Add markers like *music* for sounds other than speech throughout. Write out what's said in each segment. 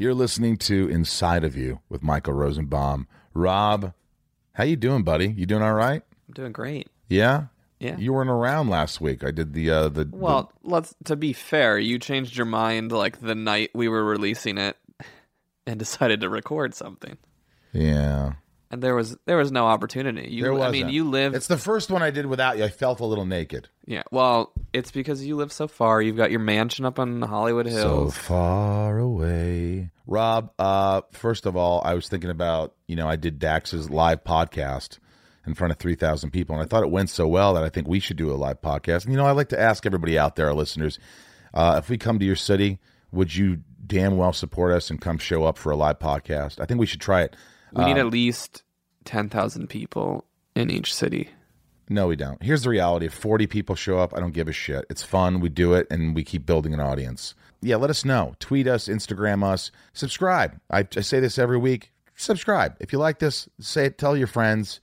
You're listening to Inside of You with Michael Rosenbaum. Rob, how you doing, buddy? You doing all right? I'm doing great. Yeah? Yeah. You weren't around last week. I did the uh the the- Well, let's to be fair, you changed your mind like the night we were releasing it and *laughs* decided to record something. Yeah. And there was there was no opportunity. You There I wasn't. mean, you live It's the first one I did without you. I felt a little naked. Yeah. Well, it's because you live so far. You've got your mansion up on Hollywood Hills, So far away. Rob, uh, first of all, I was thinking about, you know, I did Dax's live podcast in front of 3,000 people, and I thought it went so well that I think we should do a live podcast. And, you know, I like to ask everybody out there, our listeners, uh, if we come to your city, would you damn well support us and come show up for a live podcast? I think we should try it. We need Um, at least 10,000 people in each city. No, we don't. Here's the reality: if 40 people show up, I don't give a shit. It's fun. We do it, and we keep building an audience. Yeah, let us know. Tweet us, Instagram us, subscribe. I, I say this every week. Subscribe if you like this. Say it. Tell your friends.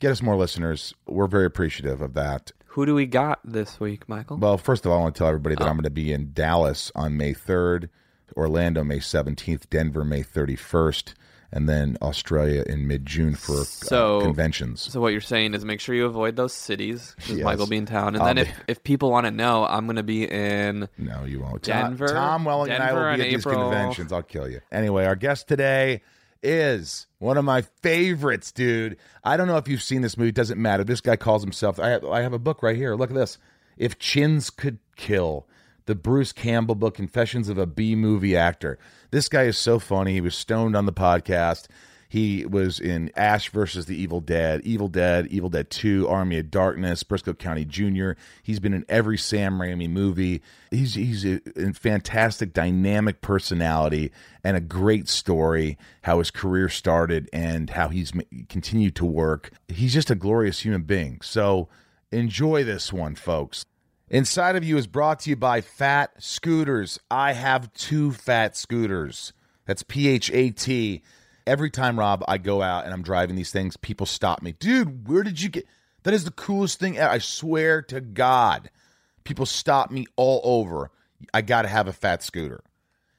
Get us more listeners. We're very appreciative of that. Who do we got this week, Michael? Well, first of all, I want to tell everybody that I'm going to be in Dallas on May 3rd, Orlando May 17th, Denver May 31st, and then Australia in mid June for So- uh, conventions. So what you're saying is make sure you avoid those cities because Yes. Michael be in town, and I'll then be- if, if people want to know, I'm going to be in No, you won't. Tom- Denver- Tom Welling and I will be at these conventions. I'll kill you. Anyway, our guest today is one of my favorites, dude. I don't know if you've seen this movie. It doesn't matter. This guy calls himself. I have, I have a book right here. Look at this. If Chins Could Kill, the Bruce Campbell book, Confessions of a B movie actor. This guy is so funny. He was stoned on the podcast. He was in Ash versus the Evil Dead, Evil Dead, Evil Dead 2, Army of Darkness, Brisco County Jr. He's been in every Sam Raimi movie. He's he's a, a fantastic, dynamic personality and a great story. How his career started and how he's continued to work. He's just a glorious human being. So enjoy this one, folks. Inside of You is brought to you by Fat Scooters. I have two fat scooters. That's P H A T. Every time, Rob, I go out and I'm driving these things, people stop me. Dude, where did you get that? Is the coolest thing. I swear to God. People stop me all over. I got to have a fat scooter.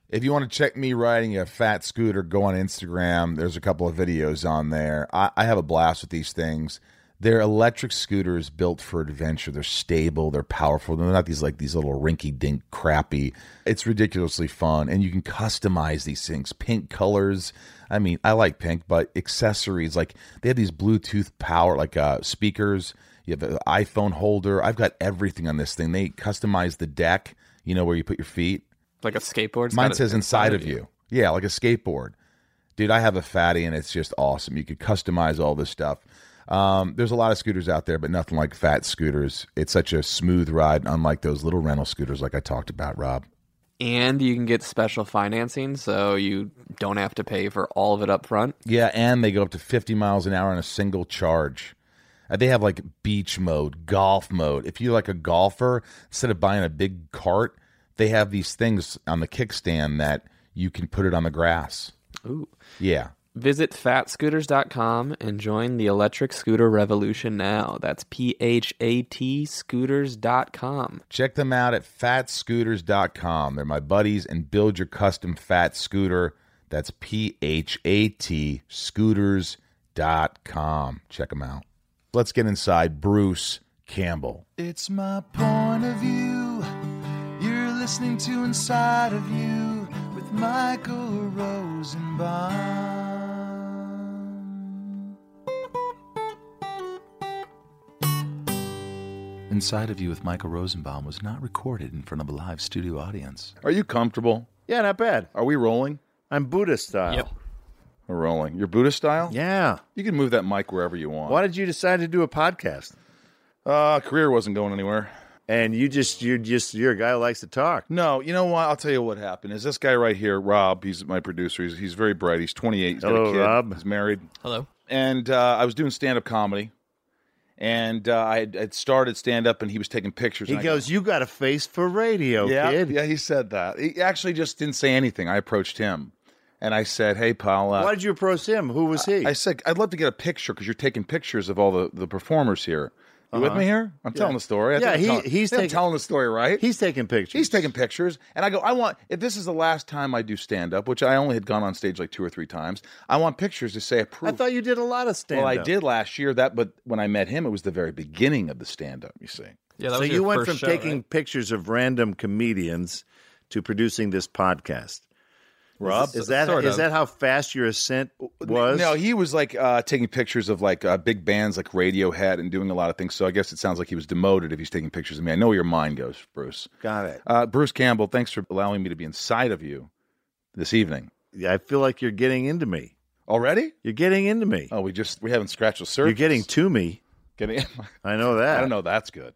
If you want to check me riding a fat scooter, go on Instagram. There's a couple of videos on there. I, I have a blast with these things. They're electric scooters built for adventure. They're stable. They're powerful. They're not these like these little rinky dink crappy. It's ridiculously fun, and you can customize these things. Pink colors. I mean, I like pink, but accessories like they have these Bluetooth power like uh, speakers. You have an iPhone holder. I've got everything on this thing. They customize the deck. You know where you put your feet. like a skateboard. Mine says inside of you. Yeah, like a skateboard. Dude, I have a fatty and it's just awesome. You could customize all this stuff. Um, there's a lot of scooters out there, but nothing like fat scooters. It's such a smooth ride, unlike those little rental scooters like I talked about, Rob. And you can get special financing, so you don't have to pay for all of it up front. Yeah, and they go up to 50 miles an hour on a single charge. Uh, They have like beach mode, golf mode. If you're like a golfer, instead of buying a big cart, they have these things on the kickstand that you can put it on the grass. Ooh. Yeah. Visit fatscooters.com and join the electric scooter revolution now. That's P H A T scooters.com. Check them out at fatscooters.com. They're my buddies and build your custom fat scooter. That's P H A T scooters.com. Check them out. Let's get inside Bruce Campbell. It's my point of view. You're listening to Inside of You with Michael Rosenbaum. Inside of You with Michael Rosenbaum was not recorded in front of a live studio audience. Are you comfortable? Yeah, not bad. Are we rolling? I'm Buddhist style. Yep. We're rolling. You're Buddhist style? Yeah. You can move that mic wherever you want. Why did you decide to do a podcast? Uh, career wasn't going anywhere. And you just you're just you're a guy who likes to talk. No, you know what? I'll tell you what happened. Is this guy right here, Rob? He's my producer. He's, he's very bright. He's 28. He's got Hello, a kid. Rob. He's married. Hello. and uh, I was doing stand up comedy, and uh, I had, had started stand up, and he was taking pictures. He goes, "You got a face for radio, "Yeah, kid." yeah." He said that. He actually just didn't say anything. I approached him, and I said, "Hey, pal." Uh, Why did you approach him? Who was he? I said, "I'd love to get a picture because you're taking pictures of all the the performers here." You with me uh-huh. here? I'm telling the story. I Yeah, think I'm he- telling- he's I think I'm taking- telling the story right. He's taking pictures. He's taking pictures, and I go, I want if this is the last time I do stand up, which I only had gone on stage like two or three times. I want pictures to say proof. I thought you did a lot of stand well, I did last year that, but when I met him, it was the very beginning of the stand up. You see, Yeah, that So was you went first from show, taking right? pictures of random comedians to producing this podcast. Rob. Is that sort is that how fast your ascent was? No, he was like uh, taking pictures of like uh, big bands like Radiohead and doing a lot of things. So I guess it sounds like he was demoted if he's taking pictures of me. I know where your mind goes, Bruce. Got it. Uh, Bruce Campbell, thanks for allowing me to be inside of you this evening. Yeah, I feel like you're getting into me. Already? You're getting into me. Oh, we just we haven't scratched the surface. you're getting to me. getting. *laughs* I know that. I don't know. That's good.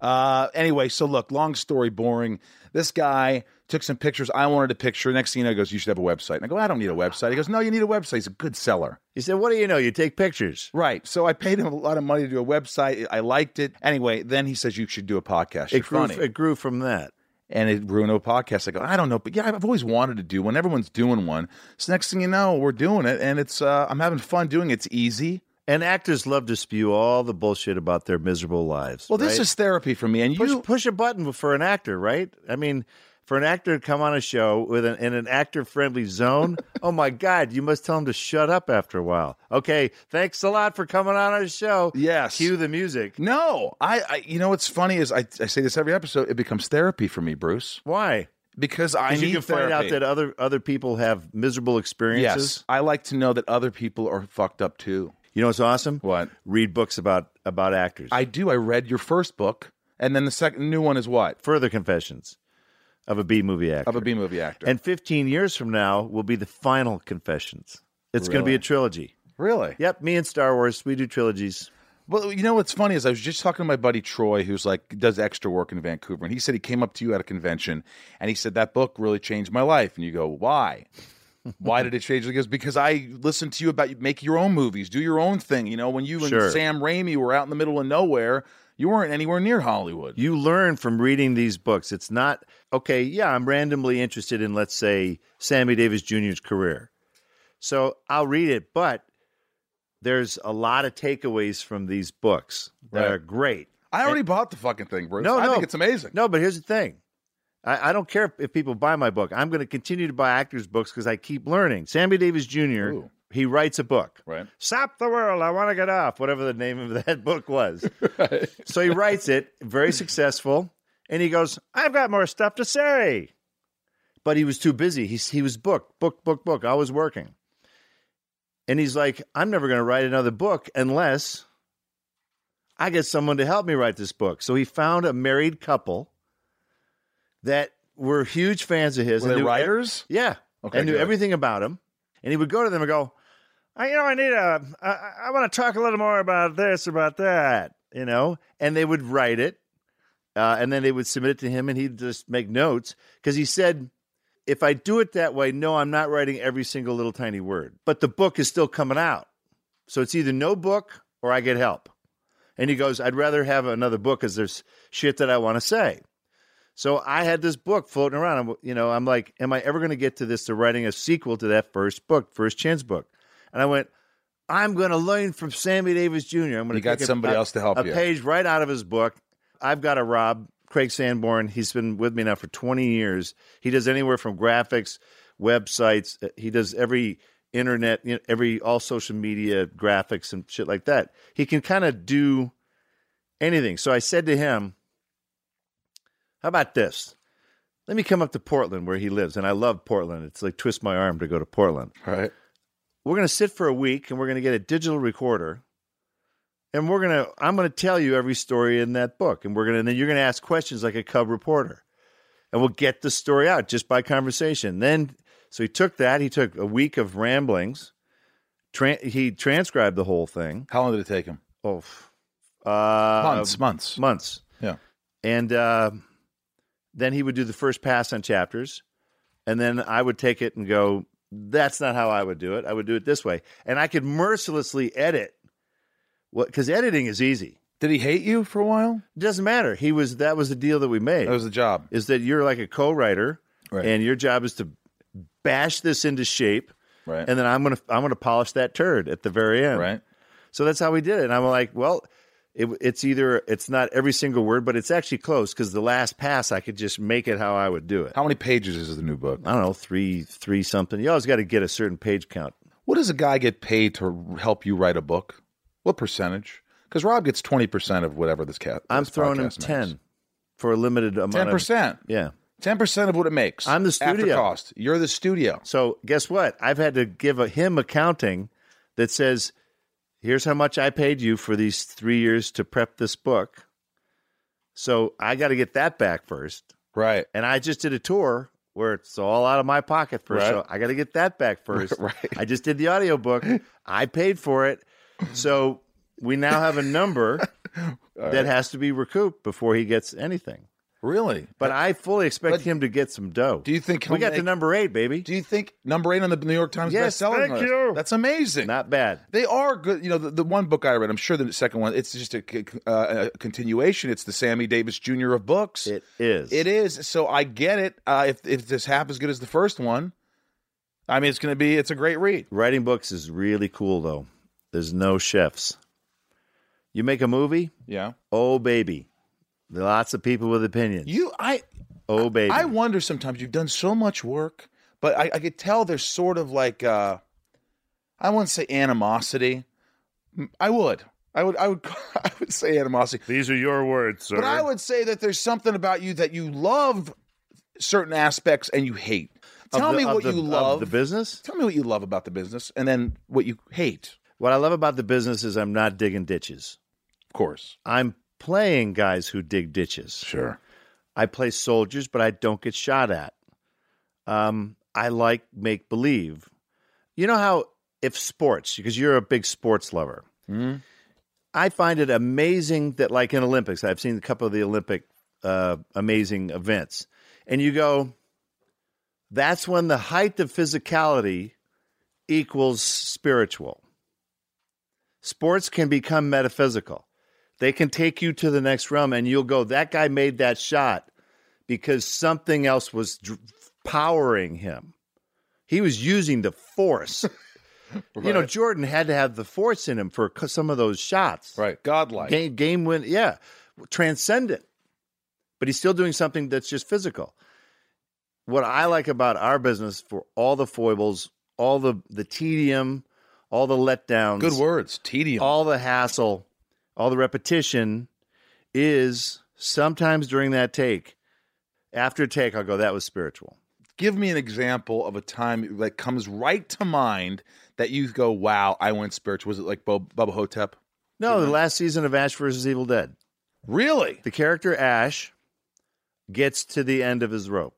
Uh, anyway, so look, long story, boring. This guy took some pictures. I wanted a picture. Next thing you know, he goes, "You should have a website." And I go, "I don't need a website." He goes, "No, you need a website." He's a good seller. He said, "What do you know? You take pictures." Right. So I paid him a lot of money to do a website. I liked it. Anyway, then he says you should do a podcast. You're It grew. funny. It grew from that. and it grew into a podcast. I go, I don't know, but yeah, I've always wanted to do one. Everyone's doing one. So next thing you know, we're doing it, and it's uh, I'm having fun doing it. It's easy. And actors love to spew all the bullshit about their miserable lives. Well, this is therapy for me. And push you, push a button for an actor, right? I mean, for an actor to come on a show with an, in an actor friendly zone, *laughs* oh my God, you must tell him to shut up after a while. Okay, thanks a lot for coming on our show. Yes. cue the music. no, I, I, you know, what's funny is I, I say this every episode. It becomes therapy for me, Bruce, Why? because I need you can find out that other other people have miserable experiences. yes, I like to know that other people are fucked up too. You know what's awesome? What Read books about about actors. I do, I read your first book, and then the second new one is what Further confessions of a B movie actor. of a B movie actor. And 15 years from now will be the final confessions. It's going to be a trilogy. really, Yep, me and Star Wars, we do trilogies. Well, you know what's funny is I was just talking to my buddy Troy, who's like does extra work in Vancouver, and he said he came up to you at a convention, and he said that book really changed my life. And you go, why? Why did it change? He goes, because I listened to you about you make your own movies, do your own thing. You know, when you and Sure. Sam Raimi were out in the middle of nowhere, you weren't anywhere near Hollywood. You learn from reading these books. It's not, okay, yeah, I'm randomly interested in, let's say, Sammy Davis Jr.'s career. So I'll read it, but there's a lot of takeaways from these books that Right. are great. I already bought the fucking thing, Bruce. No, I no. think it's amazing. No, but here's the thing. I, I don't care if, if people buy my book. I'm going to continue to buy actors' books because I keep learning. Sammy Davis Jr. Ooh. He writes a book. Right. Stop the world. I want to get off. Whatever the name of *laughs* that book was. *laughs* right. So he writes it, very successful, and he goes, "I've got more stuff to say," but he was too busy. He he was booked, book, book, book. I was working, and he's like, "I'm never going to write another book unless." I get someone to help me write this book. So he found a married couple that were huge fans of his. Were and they writers? Yeah. Okay, and knew good. everything about him. And he would go to them and go, I, you know, I need a, I, I want to talk a little more about this, about that, you know? And they would write it. Uh, and then they would submit it to him and he'd just make notes because he said, if I do it that way, no, I'm not writing every single little tiny word, but the book is still coming out. So it's either no book or I get help. And he goes, I'd rather have another book because there's shit that I want to say. So I had this book floating around. I'm, you know, I'm like, am I ever going to get to this to writing a sequel to that first book, First Chance book? And I went, I'm going to learn from Sammy Davis Jr. I'm going to got somebody a- else to help a you. page right out of his book. I've got a Rob Craig Sanborn. He's been with me now for 20 years. He does anywhere from graphics, websites. uh, He does every internet, you know, every all social media graphics and shit like that. He can kind of do anything. So I said to him, "How about this? Let me come up to Portland where he lives, and I love Portland. It's like twist my arm to go to Portland. Right. We're going to sit for a week, and we're going to get a digital recorder." And we're gonna, I'm gonna tell you every story in that book, and we're gonna, and then you're gonna ask questions like a cub reporter, and we'll get the story out just by conversation. Then, so he took that, he took a week of ramblings, tran he transcribed the whole thing. How long did it take him? Oh, uh, Months. months. months, Yeah. and uh, then he would do the first pass on chapters, and then I would take it and go, "That's not how I would do it. I would do it this way," and I could mercilessly edit. What? Because editing is easy. Did he hate you for a while? Doesn't matter. He was that was the deal that we made. That was the job. is that you're like a co-writer, Right. and your job is to bash this into shape, Right. and then I'm gonna I'm gonna polish that turd at the very end. right. So that's how we did it. And I'm like, well, it, it's either it's not every single word, but it's actually close because the last pass I could just make it how I would do it. How many pages is the new book? I don't know, three three something. You always got to get a certain page count. What does a guy get paid to help you write a book? What percentage? Because Rob gets twenty percent of whatever this cat. I'm this throwing him podcast makes. ten for a limited amount. Ten percent. Yeah. Ten percent of what it makes. I'm the After studio. cost. You're the studio. So guess what? I've had to give a, him accounting that says, "Here's how much I paid you for these three years to prep this book." So I got to get that back first, Right. and I just did a tour where it's all out of my pocket first. Right. So I got to get that back *laughs* first. Right. I just did the audiobook. I paid for it, so we now have a number *laughs* that has to be recouped before he gets anything. Really? But I fully expect But him to get some dough. do you think we got to make- number eight, baby? Do you think number eight on the New York Times Yes, bestseller thank list? you. That's amazing. Not bad. They are good. You know, the, the one book I read, I'm sure the second one, it's just a, uh, a continuation. It's the Sammy Davis Jr. of books. It is. It is. So I get it. Uh, if if this half as good as the first one, I mean, it's going to be. It's a great read. Writing books is really cool, though. There's no chefs. You make a movie, Yeah. oh baby, lots of people with opinions. You, I, oh baby, I wonder sometimes. You've done so much work, but I, I could tell there's sort of like, uh, I wouldn't say animosity. I would. I would. I would. *laughs* I would say animosity. These are your words, sir. But I would say that there's something about you that you love certain aspects and you hate. Tell the- me what the- you love. the business. Tell me what you love about the business, and then what you hate. What I love about the business is I'm not digging ditches. Of course. I'm playing guys who dig ditches. Sure. I play soldiers, but I don't get shot at. Um, I like make believe. You know how if sports, because you're a big sports lover, Mhm. I find it amazing that, like in Olympics, I've seen a couple of the Olympic uh, amazing events, and you go, that's when the height of physicality equals spiritual. Sports can become metaphysical. They can take you to the next realm, and you'll go, that guy made that shot because something else was powering him. He was using the force. *laughs* You know, Jordan had to have the force in him for some of those shots. Right. Godlike. Game, game win, yeah, transcendent. But he's still doing something that's just physical. What I like about our business, for all the foibles, all the the tedium, all the letdowns, Good words. Tedium. all the hassle, all the repetition, is sometimes during that take. After a take, I'll go, "That was spiritual." Give me an example of a time that comes right to mind that you go, "Wow, I went spiritual." Was it like Bo- Bubba Ho-Tep? No, the last season of Ash versus Evil Dead. Really? The character Ash gets to the end of his rope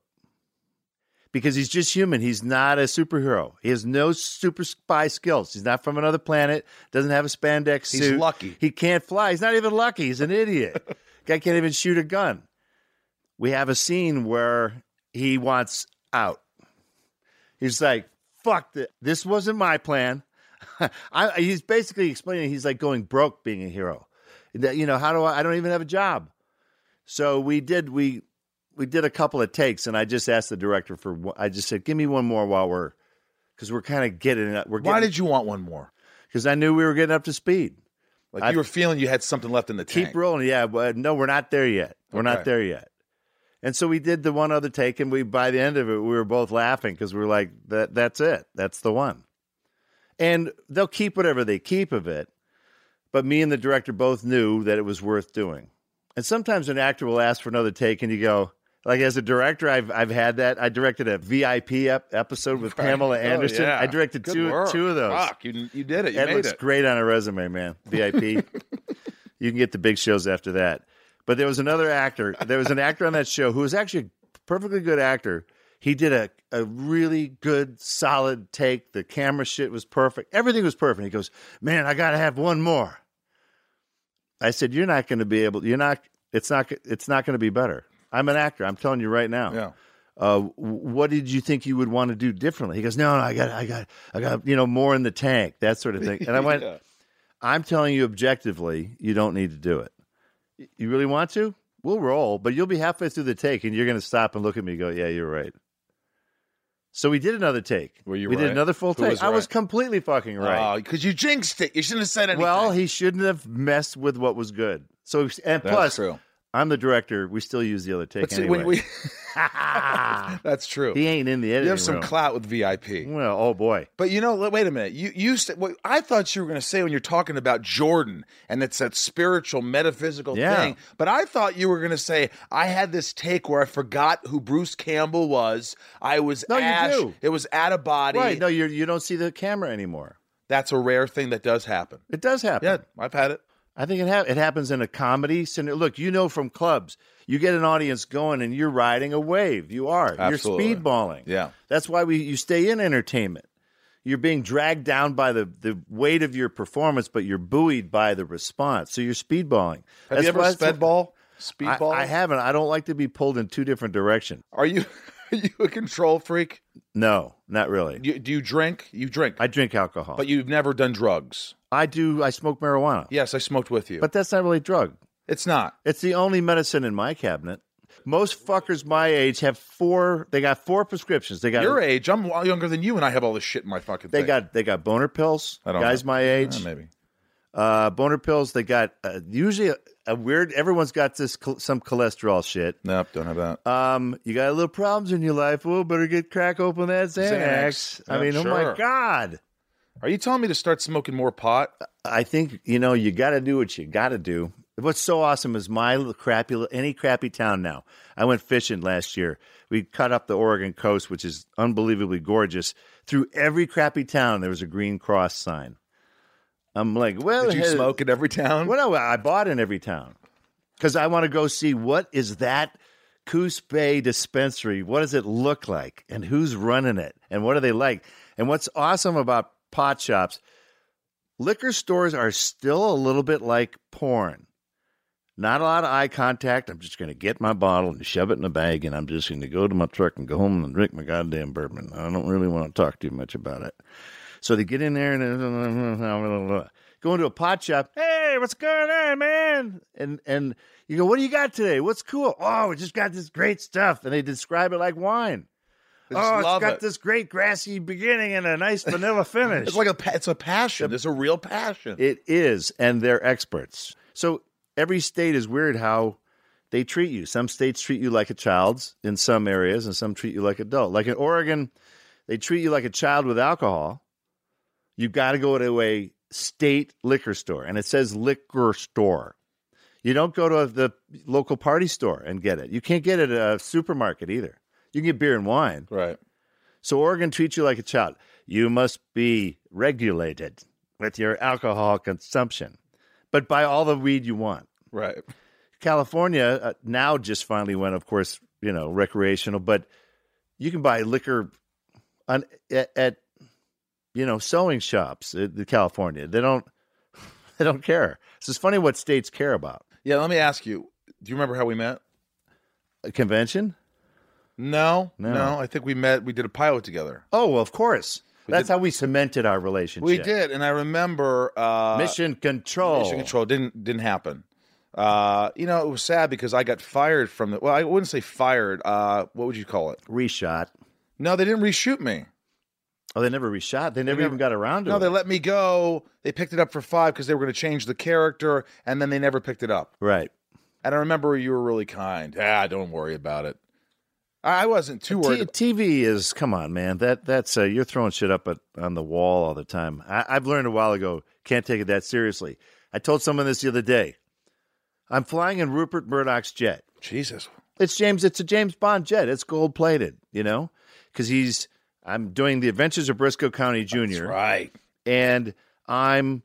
because he's just human. He's not a superhero. He has no super spy skills. He's not from another planet. Doesn't have a spandex suit. He's lucky. He can't fly. He's not even lucky. He's an idiot. *laughs* Guy can't even shoot a gun. We have a scene where he wants out. He's like, "Fuck this! This wasn't my plan." *laughs* I, he's basically explaining he's like going broke being a hero. That you know, how do I? I don't even have a job. So we did we we did a couple of takes, and I just asked the director for. one- I just said, "Give me one more while we're." Because we're kind of getting it. We're getting, Why did you want one more? Because I knew we were getting up to speed. Like I- you were feeling you had something left in the tank. Keep rolling. Yeah, but uh, no, we're not there yet. We're Okay. not there yet. And so we did the one other take, and we by the end of it, we were both laughing because we were like, "That that's it. That's the one." And they'll keep whatever they keep of it, but me and the director both knew that it was worth doing. And sometimes an actor will ask for another take, and you go, like as a director, I've I've had that. I directed a VIP ep- episode with Pamela Oh, Anderson. yeah. I directed Good two work. two of those. Fuck, you, you did it. You That made looks it. great on a resume, man. *laughs* VIP. you can get the big shows after that. But there was another actor. There was an actor on that show who was actually a perfectly good actor. He did a, a really good, solid take. The camera shit was perfect. Everything was perfect. He goes, Man, I got to have one more. I said, You're not going to be able, you're not, it's not, it's not going to be better. I'm an actor. I'm telling you right now Yeah. uh, what did you think you would want to do differently? He goes, no, no, I got, I got, I got, you know, more in the tank, that sort of thing. And I *laughs* went, Yeah. I'm telling you objectively, you don't need to do it. You really want to? We'll roll, but you'll be halfway through the take and you're going to stop and look at me and go, yeah, you're right. So we did another take. Were you we right? did another full Who take. was I was completely fucking right. because you jinxed it. You shouldn't have said anything. well, he shouldn't have messed with what was good. So and That's plus, true. I'm the director. We still use the other take But see, anyway. when we, *laughs* that's true. he ain't in the editing you have some room. clout with VIP. well, oh boy. But you know, wait a minute. You you said what I thought you were going to say when you're talking about Jordan and it's that spiritual metaphysical Yeah. thing. But I thought you were going to say I had this take where I forgot who Bruce Campbell was. I was No, you do. It was out of body. Right? No, you you don't see the camera anymore. That's a rare thing that does happen. It does happen. Yeah, I've had it. I think it ha- it happens in a comedy scenario. Look, you know from clubs, you get an audience going and you're riding a wave. You are. Absolutely. You're speedballing. Yeah. That's why we you stay in entertainment. You're being dragged down by the, the weight of your performance, but you're buoyed by the response. So you're speedballing. Have That's you ever why- spedball? I, Speedball? I haven't. I don't like to be pulled in two different directions. Are you are *laughs* you a control freak? No, not really. You, do you drink? You drink, I drink alcohol. but you've never done drugs. I do. I smoke marijuana. Yes, I smoked with you, But that's not really a drug. it's not. It's the only medicine in my cabinet. Most fuckers my age have four. They got four prescriptions. They got Your age, I'm younger than you, and I have all this shit in my fucking. They thing. got they got boner pills. I don't Guys know. my age, maybe. uh, boner pills. They got uh, usually a, weird. Everyone's got this some cholesterol shit. Nope, don't have that. Um, you got a little problems in your life. Well, better get crack open that Xanax. Xanax. I Yeah, mean, oh my god. Are you telling me to start smoking more pot? I think you know you got to do what you got to do. What's so awesome is my little crappy, any crappy town now. I went fishing last year. We cut up the Oregon coast, which is unbelievably gorgeous. Through every crappy town, there was a green cross sign. I'm like, well, Did you hey- smoke in every town? Well, no, I bought in every town because I want to go see what is that Coos Bay dispensary. What does it look like, and who's running it, and what are they like? And what's awesome about pot shops, liquor stores are still a little bit like porn. Not a lot of eye contact. I'm just going to get my bottle and shove it in a bag, and I'm just going to go to my truck and go home and drink my goddamn bourbon. I don't really want to talk too much about it. So they get in there and go into a pot shop. Hey, what's going on, man? And and you go, what do you got today? What's cool? Oh, we just got this great stuff, and they describe it like wine. Oh, it's got it. this great grassy beginning and a nice vanilla *laughs* finish. It's like a it's a passion. There's a real passion. It is, and they're experts. So every state is weird how they treat you. Some states treat you like a child's in some areas, and some treat you like an adult. Like in Oregon, they treat you like a child with alcohol. You've got to go to a state liquor store, and it says liquor store. You don't go to the local party store and get it. You can't get it at a supermarket either. You can get beer and wine. right. So Oregon treats you like a child. You must be regulated with your alcohol consumption, but buy all the weed you want. Right. California uh, now just finally went, of course, you know, recreational, but you can buy liquor on, at, at you know sewing shops in California. They don't *laughs* they don't care. So it's funny what states care about. Yeah. Let me ask you. Do you remember how we met? A convention? No, No. no. I think we met. We did a pilot together. Oh, well, of course. That's did- how we cemented our relationship. We did, and I remember uh, Mission Control. Mission Control didn't didn't happen. Uh, you know, it was sad because I got fired from the. Well, I wouldn't say fired. Uh, what would you call it? Reshot. No, they didn't reshoot me. Oh, they never reshot. They never, never- even got around to No, it. they let me go. They picked it up for five because they were going to change the character, and then they never picked it up. right. And I remember you were really kind. Ah, don't worry about it. I wasn't too T- worried. TV is come on, man. That that's uh, you're throwing shit up at, on the wall all the time. I, I've learned a while ago can't take it that seriously. I told someone this the other day. I'm flying in Rupert Murdoch's jet. Jesus. It's James. It's a James Bond jet. It's gold plated. You know, because he's. I'm doing the Adventures of Brisco County Jr. That's right. and I'm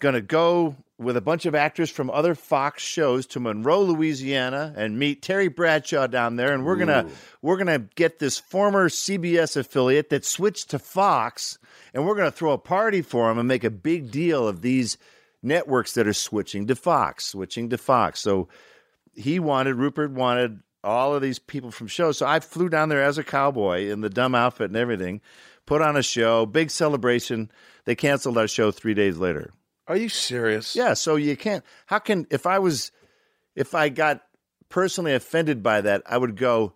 gonna go with a bunch of actors from other Fox shows to Monroe, Louisiana, and meet Terry Bradshaw down there, and we're gonna we're gonna get this former CBS affiliate that switched to Fox, and we're gonna throw a party for him and make a big deal of these networks that are switching to Fox, switching to Fox. So he wanted Rupert wanted all of these people from shows. So I flew down there as a cowboy in the dumb outfit and everything, put on a show, big celebration. They canceled our show three days later. Are you serious? Yeah, so you can't. How can if I was, if I got personally offended by that, I would go.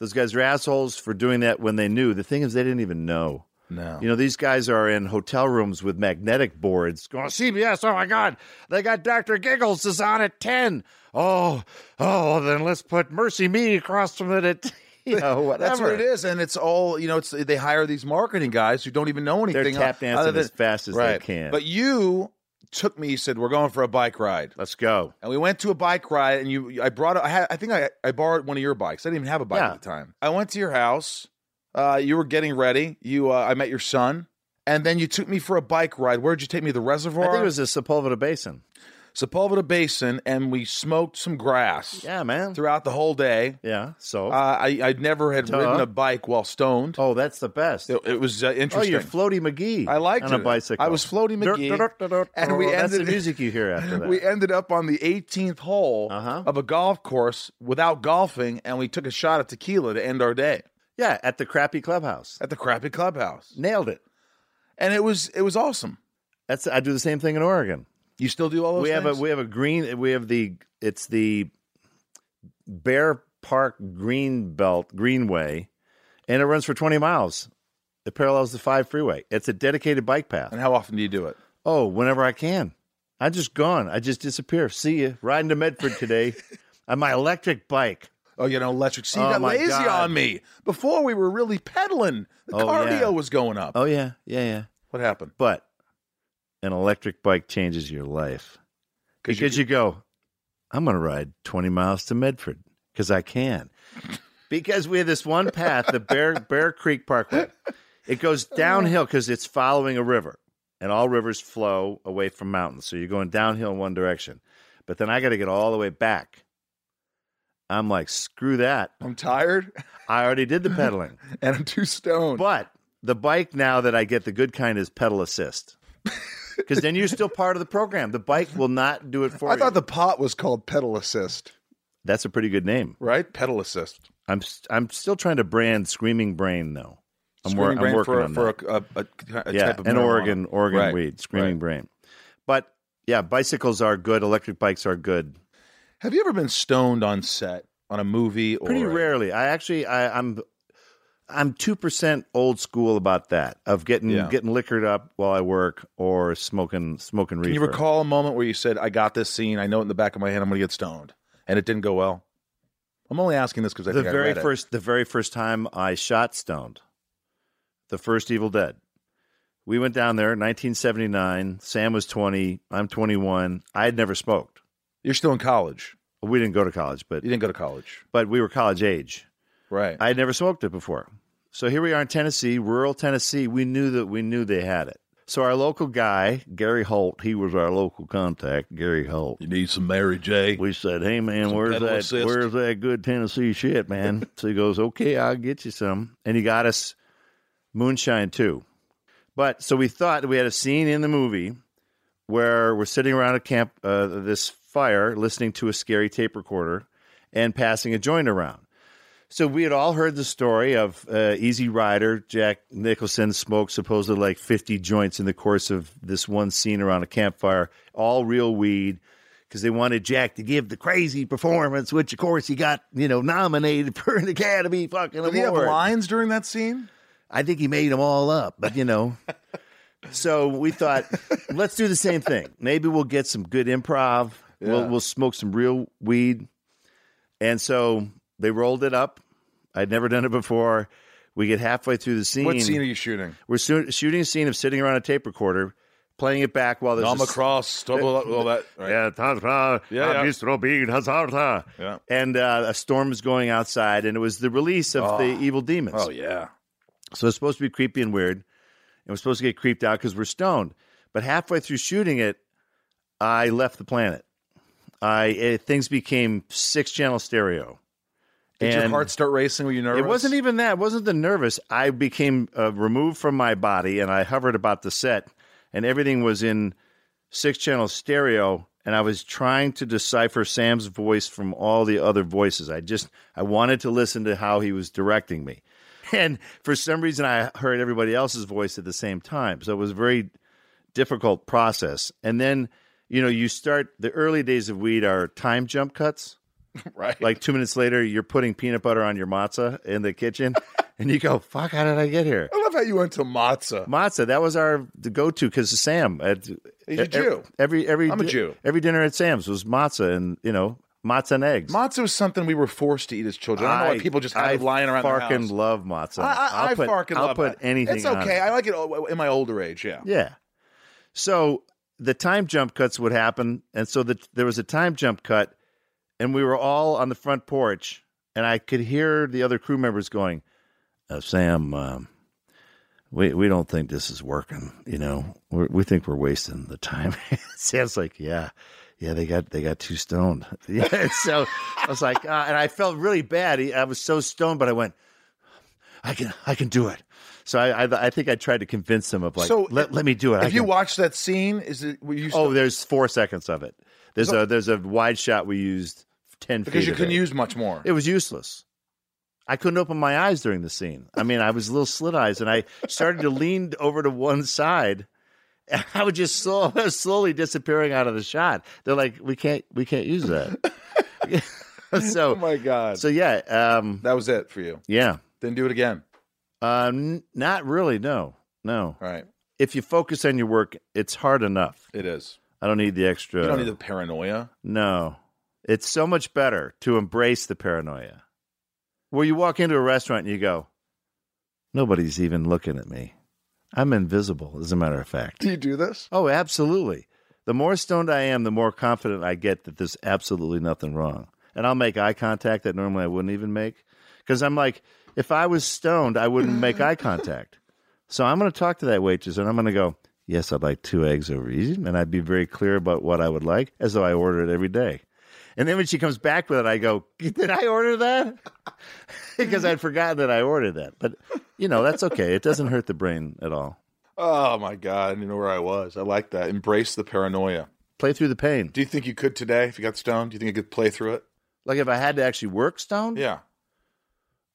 Those guys are assholes for doing that when they knew. The thing is, they didn't even know. No. You know, these guys are in hotel rooms with magnetic boards going, CBS, oh my God, they got Dr. Giggles is on at 10. Oh, oh, then let's put Mercy Me across from it at, *laughs* you know, whatever. That's what it is, and it's all you know. It's they hire these marketing guys who don't even know anything. They're anything. tap dancing than- as fast as right. they can. But you took me. You said we're going for a bike ride, let's go. and we went to a bike ride. And you, I brought. I had. I think I, I borrowed one of your bikes. I didn't even have a bike Yeah. at the time. I went to your house. Uh, you were getting ready. You, uh, I met your son, and then you took me for a bike ride. Where'd you take me? The reservoir. I think it was the Sepulveda Basin. Sepulveda Basin, and we smoked some grass Yeah, man. throughout the whole day. Yeah. So, Uh, I, I never had Duh. ridden a bike while stoned. oh, that's the best. It, it was uh, Oh, interesting. you're Floaty McGee. I liked on a bicycle. I was Floaty McGee, and we That's the ended- music you hear after *laughs* that. we ended up on the 18th hole Uh-huh. of a golf course without golfing, and we took a shot of tequila to end our day yeah, at the crappy clubhouse. at the crappy clubhouse, Nailed it. and it was it was awesome. That's I do the same thing in Oregon. You still do all those we have a we have a green we have the it's the Bear Park Green Belt Greenway, and it runs for twenty miles. It parallels the five freeway. It's a dedicated bike path. and how often do you do it? Oh, whenever I can. I just gone. I just disappear. See you riding to Medford today *laughs* on my electric bike. Oh, you know, electric. See, you Oh, got my lazy God. on me. Before we were really pedaling. The Oh, cardio yeah. was going up. Oh yeah, yeah, yeah. What happened? But an electric bike changes your life 'Cause because you, go, I'm going to ride 20 miles to Medford because I can. *laughs* because we have this one path, the Bear Bear Creek Parkway. It goes downhill because it's following a river, and all rivers flow away from mountains. So you're going downhill in one direction. But then I got to get all the way back. I'm like, screw that. I'm tired I already did the pedaling. *laughs* and I'm too stoned. But the bike now that I get the good kind is pedal assist. *laughs* Because then you're still part of the program. The bike will not do it for I you. I thought the pot was called pedal assist, That's a pretty good name. right? Pedal assist. I'm st- I'm still trying to brand Screaming Brain though. I'm, wor- I'm working for, on for that. a, a, a, a yeah, type of an marijuana. Oregon Oregon Right, weed, Screaming right. Brain. But yeah, bicycles are good. Electric bikes are good. Have you ever been stoned on set on a movie? Or Pretty rarely. I actually I, I'm I'm two percent old school about that of getting Yeah. getting liquored up while I work or smoking smoking reefer. Can you recall a moment where you said, "I got this scene. I know it in the back of my head. I'm going to get stoned," and it didn't go well? I'm only asking this because I the think I very read it. first the very first time I shot stoned, the first Evil Dead. We went down there, 1979. Sam was 20. I'm 21. I had never smoked. You're still in college. We didn't go to college, but You didn't go to college, but we were college age. right? I had never smoked it before. So here we are in Tennessee, rural Tennessee. We knew that we knew they had it. So our local guy, Gary Holt, he was our local contact, Gary Holt. you need some Mary J. We said, "Hey man, Some where's that? assist. Where's that good Tennessee shit, man?" *laughs* so he goes, "Okay, I'll get you some," and he got us moonshine too. But so we thought we had a scene in the movie where we're sitting around a camp, uh, this fire, listening to a scary tape recorder and passing a joint around. So we had all heard the story of uh, Easy Rider, Jack Nicholson smoked supposedly like 50 joints in the course of this one scene around a campfire, all real weed, because they wanted Jack to give the crazy performance, which of course he got, you know, nominated *laughs* for an Academy fucking Did he have award. lines during that scene? I think he made them all up, but you know. *laughs* so we thought, let's do the same thing. Maybe we'll get some good improv. Yeah. We'll, we'll smoke some real weed. And so they rolled it up. I'd never done it before. We get halfway through the scene. What scene are you shooting? We're shoo- shooting a scene of sitting around a tape recorder, playing it back while there's Nom a- stumble, *laughs* all that. Right? yeah, Yeah, yeah. Mr. Big Hazarda. Yeah. And uh, a storm is going outside, and it was the release of the evil demons. Oh yeah. So it's supposed to be creepy and weird. And we're supposed to get creeped out because we're stoned. But halfway through shooting it, I left the planet. I it, things became six channel stereo. Did your heart start racing? Were you nervous? It wasn't even that. It wasn't the nervous. I became uh, removed from my body and I hovered about the set, and everything was in six channel stereo. And I was trying to decipher Sam's voice from all the other voices. I just I wanted to listen to how he was directing me, *laughs* and for some reason I heard everybody else's voice at the same time. So it was a very difficult process. And then you know you start the early days of weed are time jump cuts. *laughs* right. Like two minutes later, you're putting peanut butter on your matzah in the kitchen, *laughs* and you go, "Fuck, how did I get here?" I love how you went to matzah. Matzah. That was our the go to because Sam. At, He's a Jew. Every every I'm a Jew. Every dinner at Sam's was matzah and you know matzah and eggs. Matzah was something we were forced to eat as children. I don't know why people just I it lying around their fucking love matzah. I, I, I'll I put, fucking I'll love put that. anything. It's on okay. it. I like it in my older age. Yeah. Yeah. So the time jump cuts would happen, and so the, there was a time jump cut, and we were all on the front porch, and I could hear the other crew members going, uh, "Sam, um, we we don't think this is working. You know, we're, we think we're wasting the time." *laughs* Sam's like, "Yeah." Yeah, they got they got too stoned. *laughs* Yeah, so I was like, uh, and I felt really bad. I was so stoned, but I went, I can I can do it. So I I, I think I tried to convince him of like, So, let, let me do it. If you watch that scene, is it were you oh, there's four seconds of it. There's So- a there's a wide shot we used ten because you couldn't it. use much more. It was useless. I couldn't open my eyes during the scene. I mean, I was a little slit eyes, and I started to lean over to one side. And I was just slow, *laughs* slowly disappearing out of the shot. They're like, "We can't, we can't use that." *laughs* *laughs* oh so, my god, so yeah, um, that was it for you. yeah. Then do it again. Um, not really. No, no. Right. If you focus on your work, it's hard enough. It is. I don't need the extra. You don't need the paranoia. No, it's so much better to embrace the paranoia. Where you walk into a restaurant and you go, nobody's even looking at me. I'm invisible, as a matter of fact. Do you do this? Oh, absolutely. The more stoned I am, the more confident I get that there's absolutely nothing wrong. And I'll make eye contact that normally I wouldn't even make. Because I'm like, if I was stoned, I wouldn't *laughs* make eye contact. So I'm going to talk to that waitress and I'm going to go, yes, I'd like two eggs over easy. And I'd be very clear about what I would like as though I order it every day. And then when she comes back with it, I go, *laughs* did I order that? *laughs* because I'd forgotten that I ordered that. But, you know, that's okay. It doesn't hurt the brain at all. Oh my god, I didn't know where I was. I like that. Embrace the paranoia. Play through the pain. Do you think you could today if you got stoned? Do you think you could play through it? Like if I had to actually work stoned? Yeah.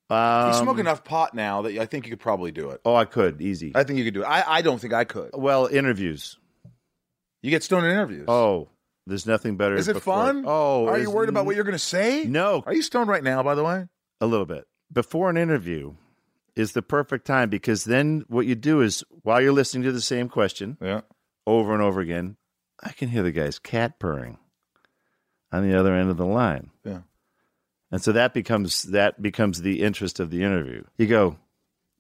Um, you smoke enough pot now that I think you could probably do it. Oh, I could easy. I think you could do it. I, I don't think I could. well, interviews. You get stoned in interviews. Oh, there's nothing better. is it before- fun? Oh, are you worried about what you're going to say? No, Are you stoned right now? By the way. a little bit before an interview is the perfect time because then what you do is while you're listening to the same question Yeah. over and over again, I can hear the guy's cat purring on the other end of the line. Yeah. And so that becomes that becomes the interest of the interview. You go,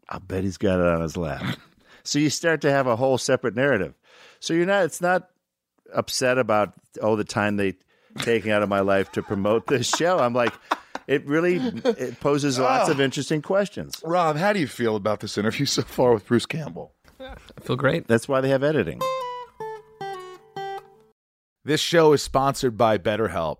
I bet he's got it on his lap. *laughs* so you start to have a whole separate narrative. So you're not it's not upset about all the time they taking out of my life to promote this show. I'm like it really it poses lots of oh. interesting questions. Rob, how do you feel about this interview so far with Bruce Campbell? I feel great. That's why they have editing. This show is sponsored by BetterHelp.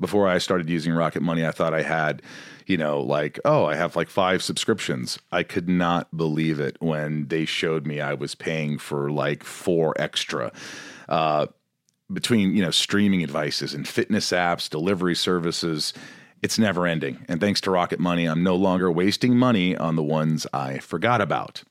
Before I started using Rocket Money, I thought I had, you know, like, oh, I have like five subscriptions. I could not believe it when they showed me I was paying for like four extra. Uh, between, you know, streaming devices and fitness apps, delivery services, it's never ending. And thanks to Rocket Money, I'm no longer wasting money on the ones I forgot about.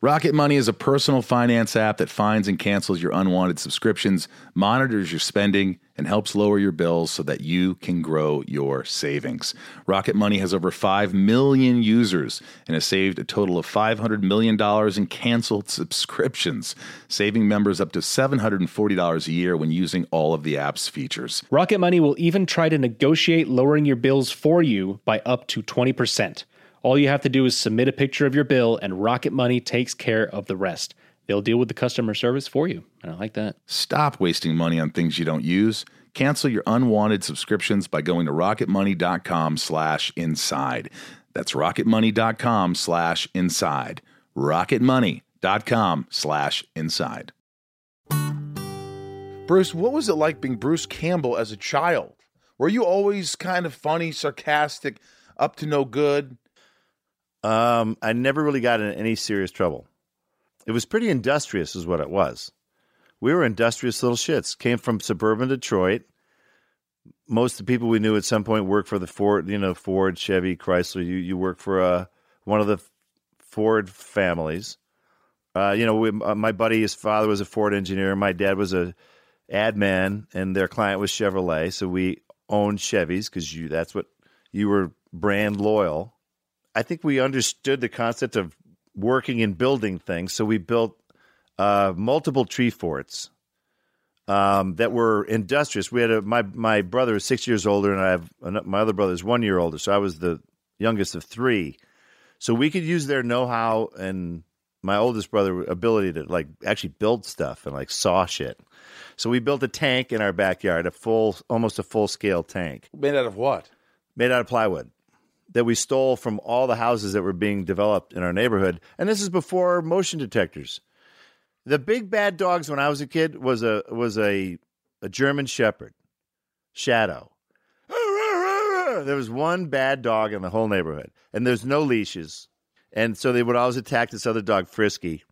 Rocket Money is a personal finance app that finds and cancels your unwanted subscriptions, monitors your spending, and helps lower your bills so that you can grow your savings. Rocket Money has over 5 million users and has saved a total of $500 million in canceled subscriptions, saving members up to $740 a year when using all of the app's features. Rocket Money will even try to negotiate lowering your bills for you by up to 20%. All you have to do is submit a picture of your bill, and Rocket Money takes care of the rest. They'll deal with the customer service for you. And I like that. Stop wasting money on things you don't use. Cancel your unwanted subscriptions by going to rocketmoney.com slash inside. That's rocketmoney.com slash inside. rocketmoney.com slash inside. Bruce, what was it like being Bruce Campbell as a child? Were you always kind of funny, sarcastic, up to no good? Um, I never really got in any serious trouble. It was pretty industrious, is what it was. We were industrious little shits. Came from suburban Detroit. Most of the people we knew at some point worked for the Ford, you know, Ford, Chevy, Chrysler. You you work for uh, one of the Ford families. Uh, you know, we, uh, my buddy, his father was a Ford engineer. My dad was a ad man, and their client was Chevrolet. So we owned Chevys because you that's what you were brand loyal. I think we understood the concept of working and building things. So we built uh, multiple tree forts um, that were industrious. We had a my my brother is six years older, and I have my other brother is one year older. So I was the youngest of three. So we could use their know how and my oldest brother ability to like actually build stuff and like saw shit. So we built a tank in our backyard, a full, almost a full scale tank Made out of what? made out of plywood that we stole from all the houses that were being developed in our neighborhood. And this is before motion detectors. The big bad dogs when I was a kid was a was a a German shepherd, Shadow. There was one bad dog in the whole neighborhood, and there's no leashes, and so they would always attack this other dog, Frisky.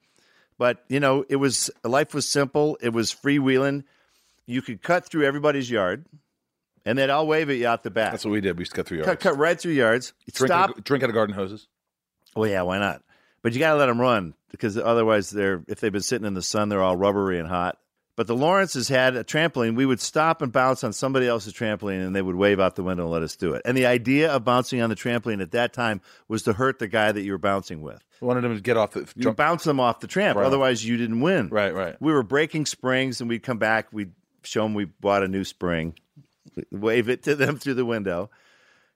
But you know, it was life was simple. It was freewheeling. You could cut through everybody's yard, and then I'll wave at you out the back. That's what we did. We used to cut through yards. cut, cut right through yards. drink, Stop. Out of, drink out of garden hoses. Well, yeah, why not? But you got to let them run because otherwise, they're if they've been sitting in the sun, they're all rubbery and hot. But the Lawrences had a trampoline. We would stop and bounce on somebody else's trampoline, and they would wave out the window and let us do it. And the idea of bouncing on the trampoline at that time was to hurt the guy that you were bouncing with. We wanted them to get off the You jump. bounce them off the tramp, Right. otherwise you didn't win. Right, right. We were breaking springs, and we'd come back. We'd show them we bought a new spring, wave it to them *laughs* through the window,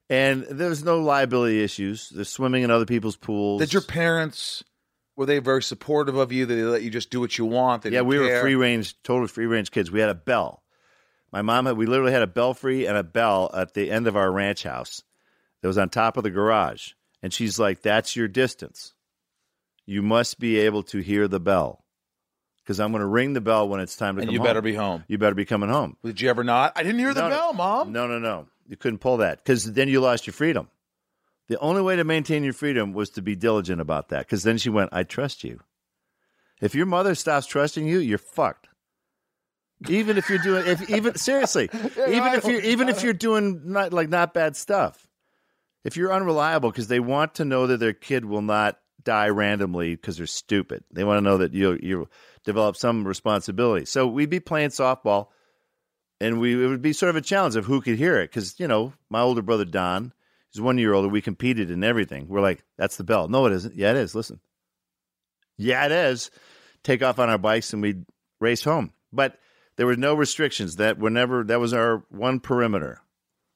and there's no liability issues. They're swimming in other people's pools. Did your parents were they very supportive of you? Did they let you just do what you want? They Yeah, we were free range, totally free range kids. We had a bell. My mom had, we literally had a belfry and a bell at the end of our ranch house that was on top of the garage. And she's like, that's your distance. You must be able to hear the bell because I'm going to ring the bell when it's time to and come you home. better be home. You better be coming home. Did you ever not? I didn't hear the No, no. bell, mom. No, no, no. You couldn't pull that because then you lost your freedom. The only way to maintain your freedom was to be diligent about that because then she went, I trust you. If your mother stops trusting you, you're fucked. Even if you're doing, if even seriously, *laughs* even if you're even if you're doing not like not bad stuff, if you're unreliable because they want to know that their kid will not die randomly because they're stupid. They want to know that you you develop some responsibility. So we'd be playing softball, and we it would be sort of a challenge of who could hear it because you know my older brother Don, he's one year older. We competed in everything. We're like, that's the bell. No, it isn't. Yeah, it is. Listen. Yeah, it is. Take off on our bikes and we'd race home. But there were no restrictions. That whenever that was our one perimeter.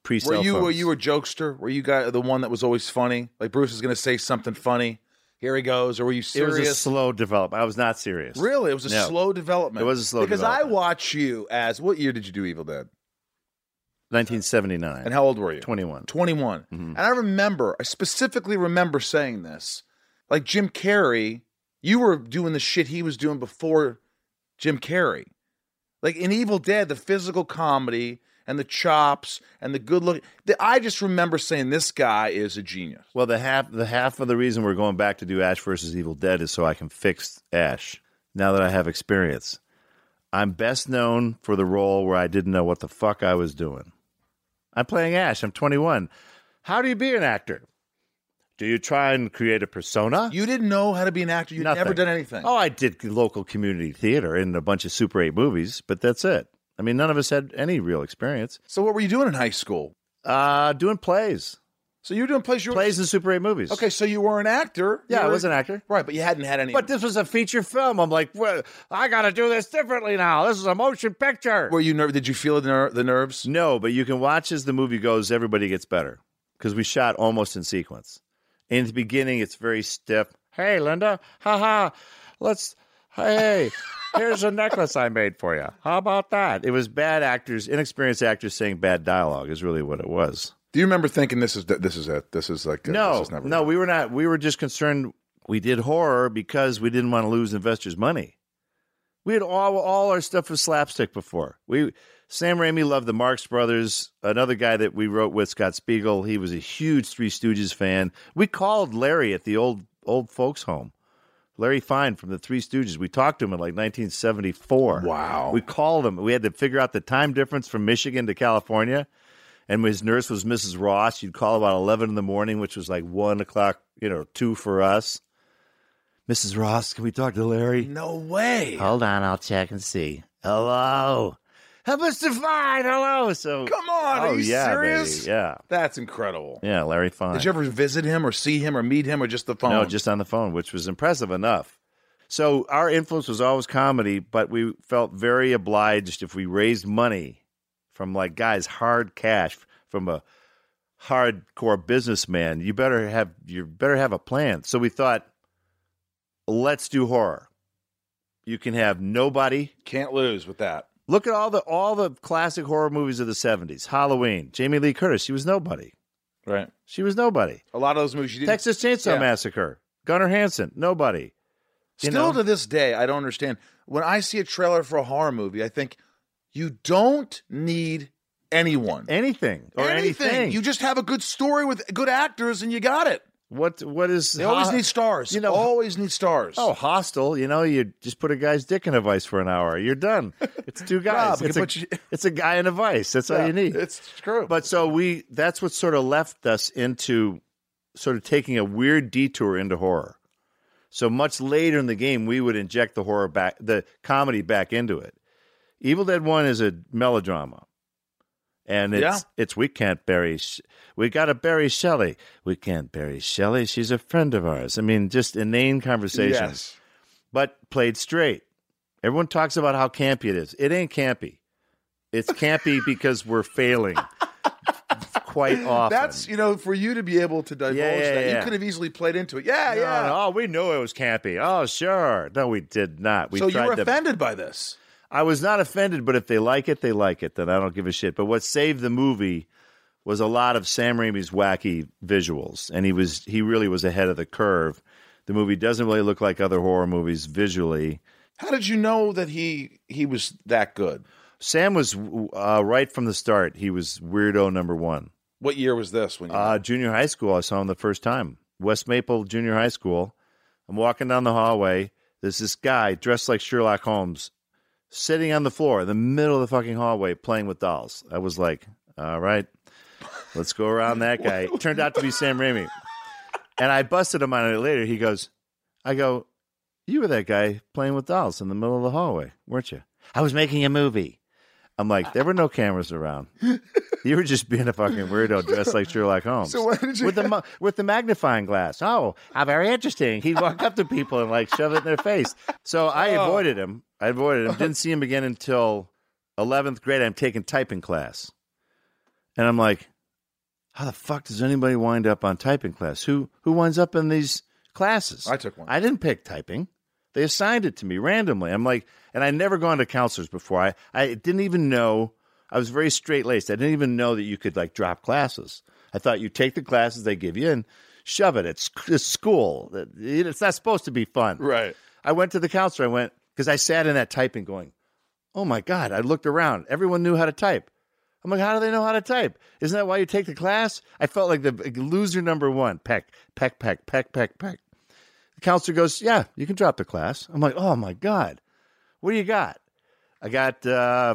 Pre Were you were you a jokester? Were you guy the one that was always funny? Like Bruce is going to say something funny. Here he goes. Or were you serious? It was a slow development. I was not serious. Really, it was a No. slow development. It was a slow because I watch you as what year did you do Evil Dead? 1979. And how old were you? 21. 21. Mm-hmm. And I remember, I specifically remember saying this. Like Jim Carrey, you were doing the shit he was doing before Jim Carrey. Like in Evil Dead, the physical comedy and the chops and the good look. I just remember saying this guy is a genius. Well, the half the half of the reason we're going back to do Ash versus Evil Dead is so I can fix Ash. Now that I have experience, I'm best known for the role where I didn't know what the fuck I was doing. I'm playing Ash. I'm 21. How do you be an actor? Do you try and create a persona? You didn't know how to be an actor. You'd Nothing. never done anything. Oh, I did local community theater and a bunch of Super 8 movies, but that's it. I mean, none of us had any real experience. So what were you doing in high school? Uh, doing plays, So you were doing plays. You were, plays and Super 8 movies. Okay, so you were an actor. Yeah, You I was an actor. Right, but you hadn't had any. But this was a feature film. I'm like, well, I got to do this differently now. This is a motion picture. were you ner- Did you feel the, ner- the nerves? No, but you can watch as the movie goes, everybody gets better because we shot almost in sequence. In the beginning, it's very stiff. Hey, Linda, haha, let's, hey, here's a necklace I made for you. How about that? It was bad actors, inexperienced actors saying bad dialogue, is really what it was. Do you remember thinking this is this is it? This is like no, this is never no, we were not. We were just concerned. We did horror because we didn't want to lose investors' money. We had all all our stuff was slapstick before. We Sam Raimi loved the Marx Brothers. Another guy that we wrote with, Scott Spiegel, he was a huge Three Stooges fan. We called Larry at the old old folks' home. Larry Fine from the Three Stooges. We talked to him in like 1974. Wow. We called him. We had to figure out the time difference from Michigan to California. And his nurse was Mrs. Ross. You'd call about 11 in the morning, which was like 1 o'clock, you know, 2 for us. Mrs. Ross, can we talk to Larry? No way. Hold on, I'll check and see. Hello. Hey, Mr. Fine, hello. So Come on, oh, are you yeah, serious? baby, Yeah. That's incredible. Yeah, Larry Fine. Did you ever visit him or see him or meet him or just the phone? No, just on the phone, which was impressive enough. So our influence was always comedy, but we felt very obliged if we raised money from like guys hard cash from a hardcore businessman. You better have you better have a plan. So we thought, let's do horror. You can have nobody. can't lose with that. Look at all the all the classic horror movies of the seventies. Halloween. Jamie Lee Curtis. She was nobody. Right. She was nobody. A lot of those movies you didn't. Texas Chainsaw Yeah. Massacre. Gunnar Hansen. Nobody. you Still know? to this day, I don't understand. When I see a trailer for a horror movie, I think you don't need anyone. anything or anything. anything. You just have a good story with good actors, and you got it. What what is They always ho- need stars. you know- always need stars. Oh, Hostel. You know, you just put a guy's dick in a vice for an hour. You're done. *laughs* It's two guys. Rob, it's, a, you- *laughs* it's a guy in a vice. That's all you need. It's true. But so we that's what sort of left us into sort of taking a weird detour into horror. So much later in the game, we would inject the horror back, the comedy back into it. Evil Dead One is a melodrama, and it's Yeah. it's we can't bury, we got to bury Shelley. We can't bury Shelley. She's a friend of ours. I mean, just inane conversations, yes. but played straight. Everyone talks about how campy it is. It ain't campy. It's campy *laughs* because we're failing *laughs* quite often. That's you know for you to be able to divulge Yeah, yeah, that yeah. you could have easily played into it. Yeah, No, yeah. no, oh, we knew it was campy. Oh, sure. No, we did not. We so you were to- offended by this. I was not offended, but if they like it, they like it. Then I don't give a shit. But what saved the movie was a lot of Sam Raimi's wacky visuals, and he was he really was ahead of the curve. The movie doesn't really look like other horror movies visually. How did you know that he he was that good? Sam was uh, right from the start. He was weirdo number one. What year was this when you Uh, junior high school, I saw him the first time. West Maple Junior High School. I'm walking down the hallway. There's this guy dressed like Sherlock Holmes sitting on the floor in the middle of the fucking hallway playing with dolls. I was like, all right, let's go around that guy. It *laughs* turned out to be Sam Raimi. And I busted him on it later. He goes, I go, you were that guy playing with dolls in the middle of the hallway, weren't you? I was making a movie. I'm like, there were no cameras around. *laughs* You were just being a fucking weirdo dressed like Sherlock Holmes. So why did you with the ma- with the magnifying glass? Oh, how very interesting. He'd walk up to people and like shove it in their face. So I Oh. avoided him. I avoided him. Didn't see him again until 11th grade. I'm taking typing class, and I'm like, how the fuck does anybody wind up on typing class? Who who winds up in these classes? I took one. I didn't pick typing. They assigned it to me randomly. I'm like, and I'd never gone to counselors before. I, I didn't even know. I was very straight laced. I didn't even know that you could like drop classes. I thought you take the classes they give you and shove it. It's, it's school. It's not supposed to be fun. Right. I went to the counselor. I went because I sat in that typing going, oh my God. I looked around. Everyone knew how to type. I'm like, how do they know how to type? Isn't that why you take the class? I felt like the loser number one. Peck, peck, peck, peck, peck, peck. Counselor goes, yeah, you can drop the class. I'm like, oh my God. What do you got? I got uh,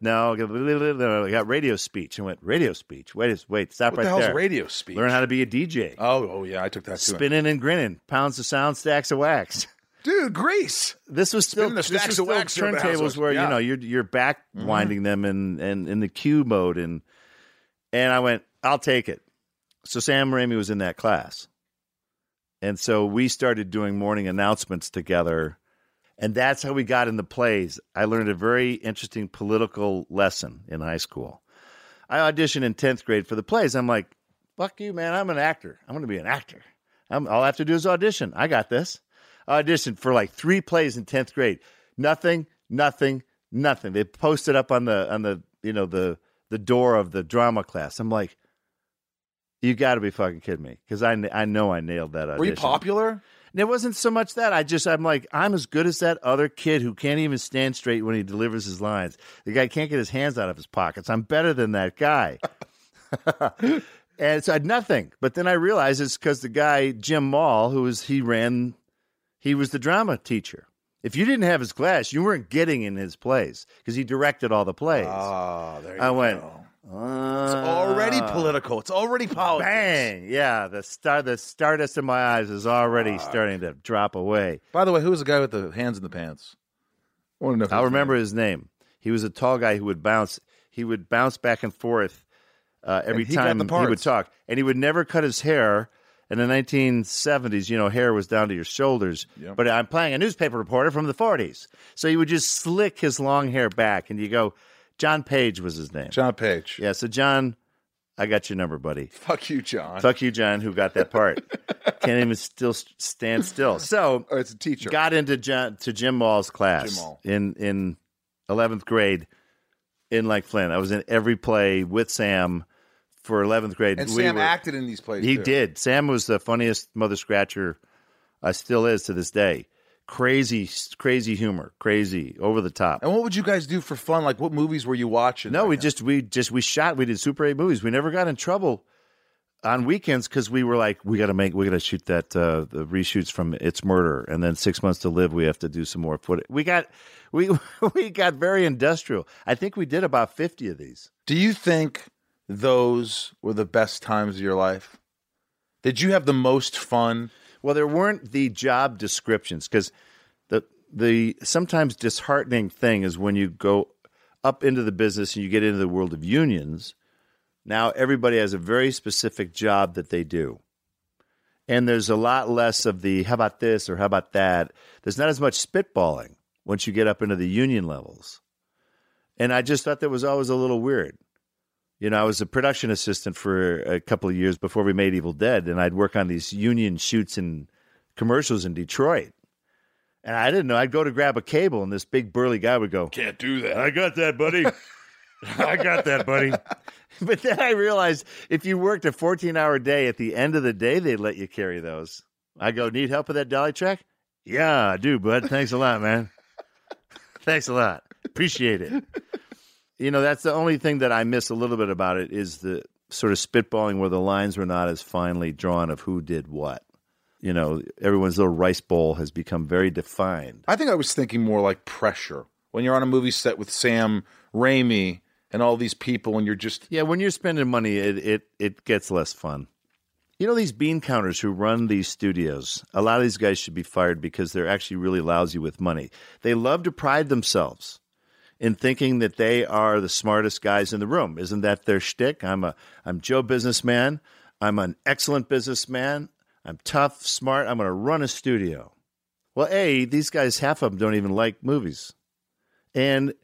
no, I got radio speech. I went radio speech. Wait, is wait, stop What right the hell's there. radio speech? Learn how to be a DJ. Oh, oh yeah, I took that too. Spinning and grinning, pounds of sound, stacks of wax. Dude, Grease. This was still Spinning the this stacks was of still wax around the turntables where Yeah. Mm-hmm. you know you're you're back winding them in, in in the cue mode and and I went, I'll take it. So Sam Raimi was in that class. And so we started doing morning announcements together. And that's how we got into plays. I learned a very interesting political lesson in high school. I auditioned in 10th grade for the plays. I'm like, fuck you, man. I'm an actor. I'm going to be an actor. I'm, all I have to do is audition. I got this. I auditioned for like three plays in 10th grade. Nothing, nothing, nothing. They posted up on the, on the, you know, the, the door of the drama class. I'm like, you got to be fucking kidding me. Cause I, I know I nailed that audition. Were you popular? And it wasn't so much that. I just, I'm like, I'm as good as that other kid who can't even stand straight when he delivers his lines. The guy can't get his hands out of his pockets. I'm better than that guy. *laughs* and so I had nothing. But then I realized it's because the guy, Jim Mall, who was, he ran, he was the drama teacher. If you didn't have his class, you weren't getting in his plays because he directed all the plays. Ah, there you go. I went, go. "Ah." It's already political. It's already politics. Bang! Yeah, the star, the stardust in my eyes is already starting to drop away. By the way, who was the guy with the hands in the pants? I want to know. I'll remember name- his name. He was a tall guy who would bounce. He would bounce back and forth uh, every And he time the he would talk, and he would never cut his hair. In the 1970s, you know, hair was down to your shoulders. Yep. But I'm playing a newspaper reporter from the 40s, so he would just slick his long hair back, and you go. John Page was his name. John Page. Yeah, so John, I got your number, buddy. Fuck you, John. Fuck you, John, who got that part. *laughs* Can't even still stand still. So Oh, it's a teacher. got into John, to Jim Mall's class Jim Mall. in in eleventh grade in like Flynn. I was in every play with Sam for eleventh grade. and We Sam were- acted in these plays. He too. did. Sam was the funniest mother scratcher. Uh, still is to this day. Crazy, crazy humor, crazy, over the top. And what would you guys do for fun? Like, what movies were you watching? No, back we then? just we just we shot. We did Super Eight movies. We never got in trouble on weekends because we were like, we got to make, we got to shoot that uh, the reshoots from It's Murder, and then Six Months to Live. We have to do some more footage. We got *laughs* we we got very industrial. I think we did about fifty of these. Do you think those were the best times of your life? Did you have the most fun? Well, there weren't the job descriptions because the the sometimes disheartening thing is when you go up into the business and you get into the world of unions. Now everybody has a very specific job that they do. And there's a lot less of the how about this or how about that. There's not as much spitballing once you get up into the union levels. And I just thought that was always a little weird. You know, I was a production assistant for a couple of years before we made Evil Dead, and I'd work on these union shoots and commercials in Detroit. And I didn't know. I'd go to grab a cable, and this big burly guy would go, Can't do that. I got that, buddy. *laughs* I got that, buddy. *laughs* but then I realized if you worked a 14 hour day, at the end of the day, they'd let you carry those. I go, Need help with that dolly track? Yeah, I do, bud. Thanks a lot, man. *laughs* Thanks a lot. Appreciate it. You know, that's the only thing that I miss a little bit about it is the sort of spitballing where the lines were not as finely drawn of who did what. You know, everyone's little rice bowl has become very defined. I think I was thinking more like pressure. When you're on a movie set with Sam Raimi and all these people, and you're just Yeah, when you're spending money, it it, it gets less fun. You know these bean counters who run these studios. A lot of these guys should be fired because they're actually really lousy with money. They love to pride themselves in thinking that they are the smartest guys in the room. Isn't that their shtick? I'm a I'm Joe businessman. I'm an excellent businessman. I'm tough, smart. I'm going to run a studio. Well, a these guys half of them don't even like movies, and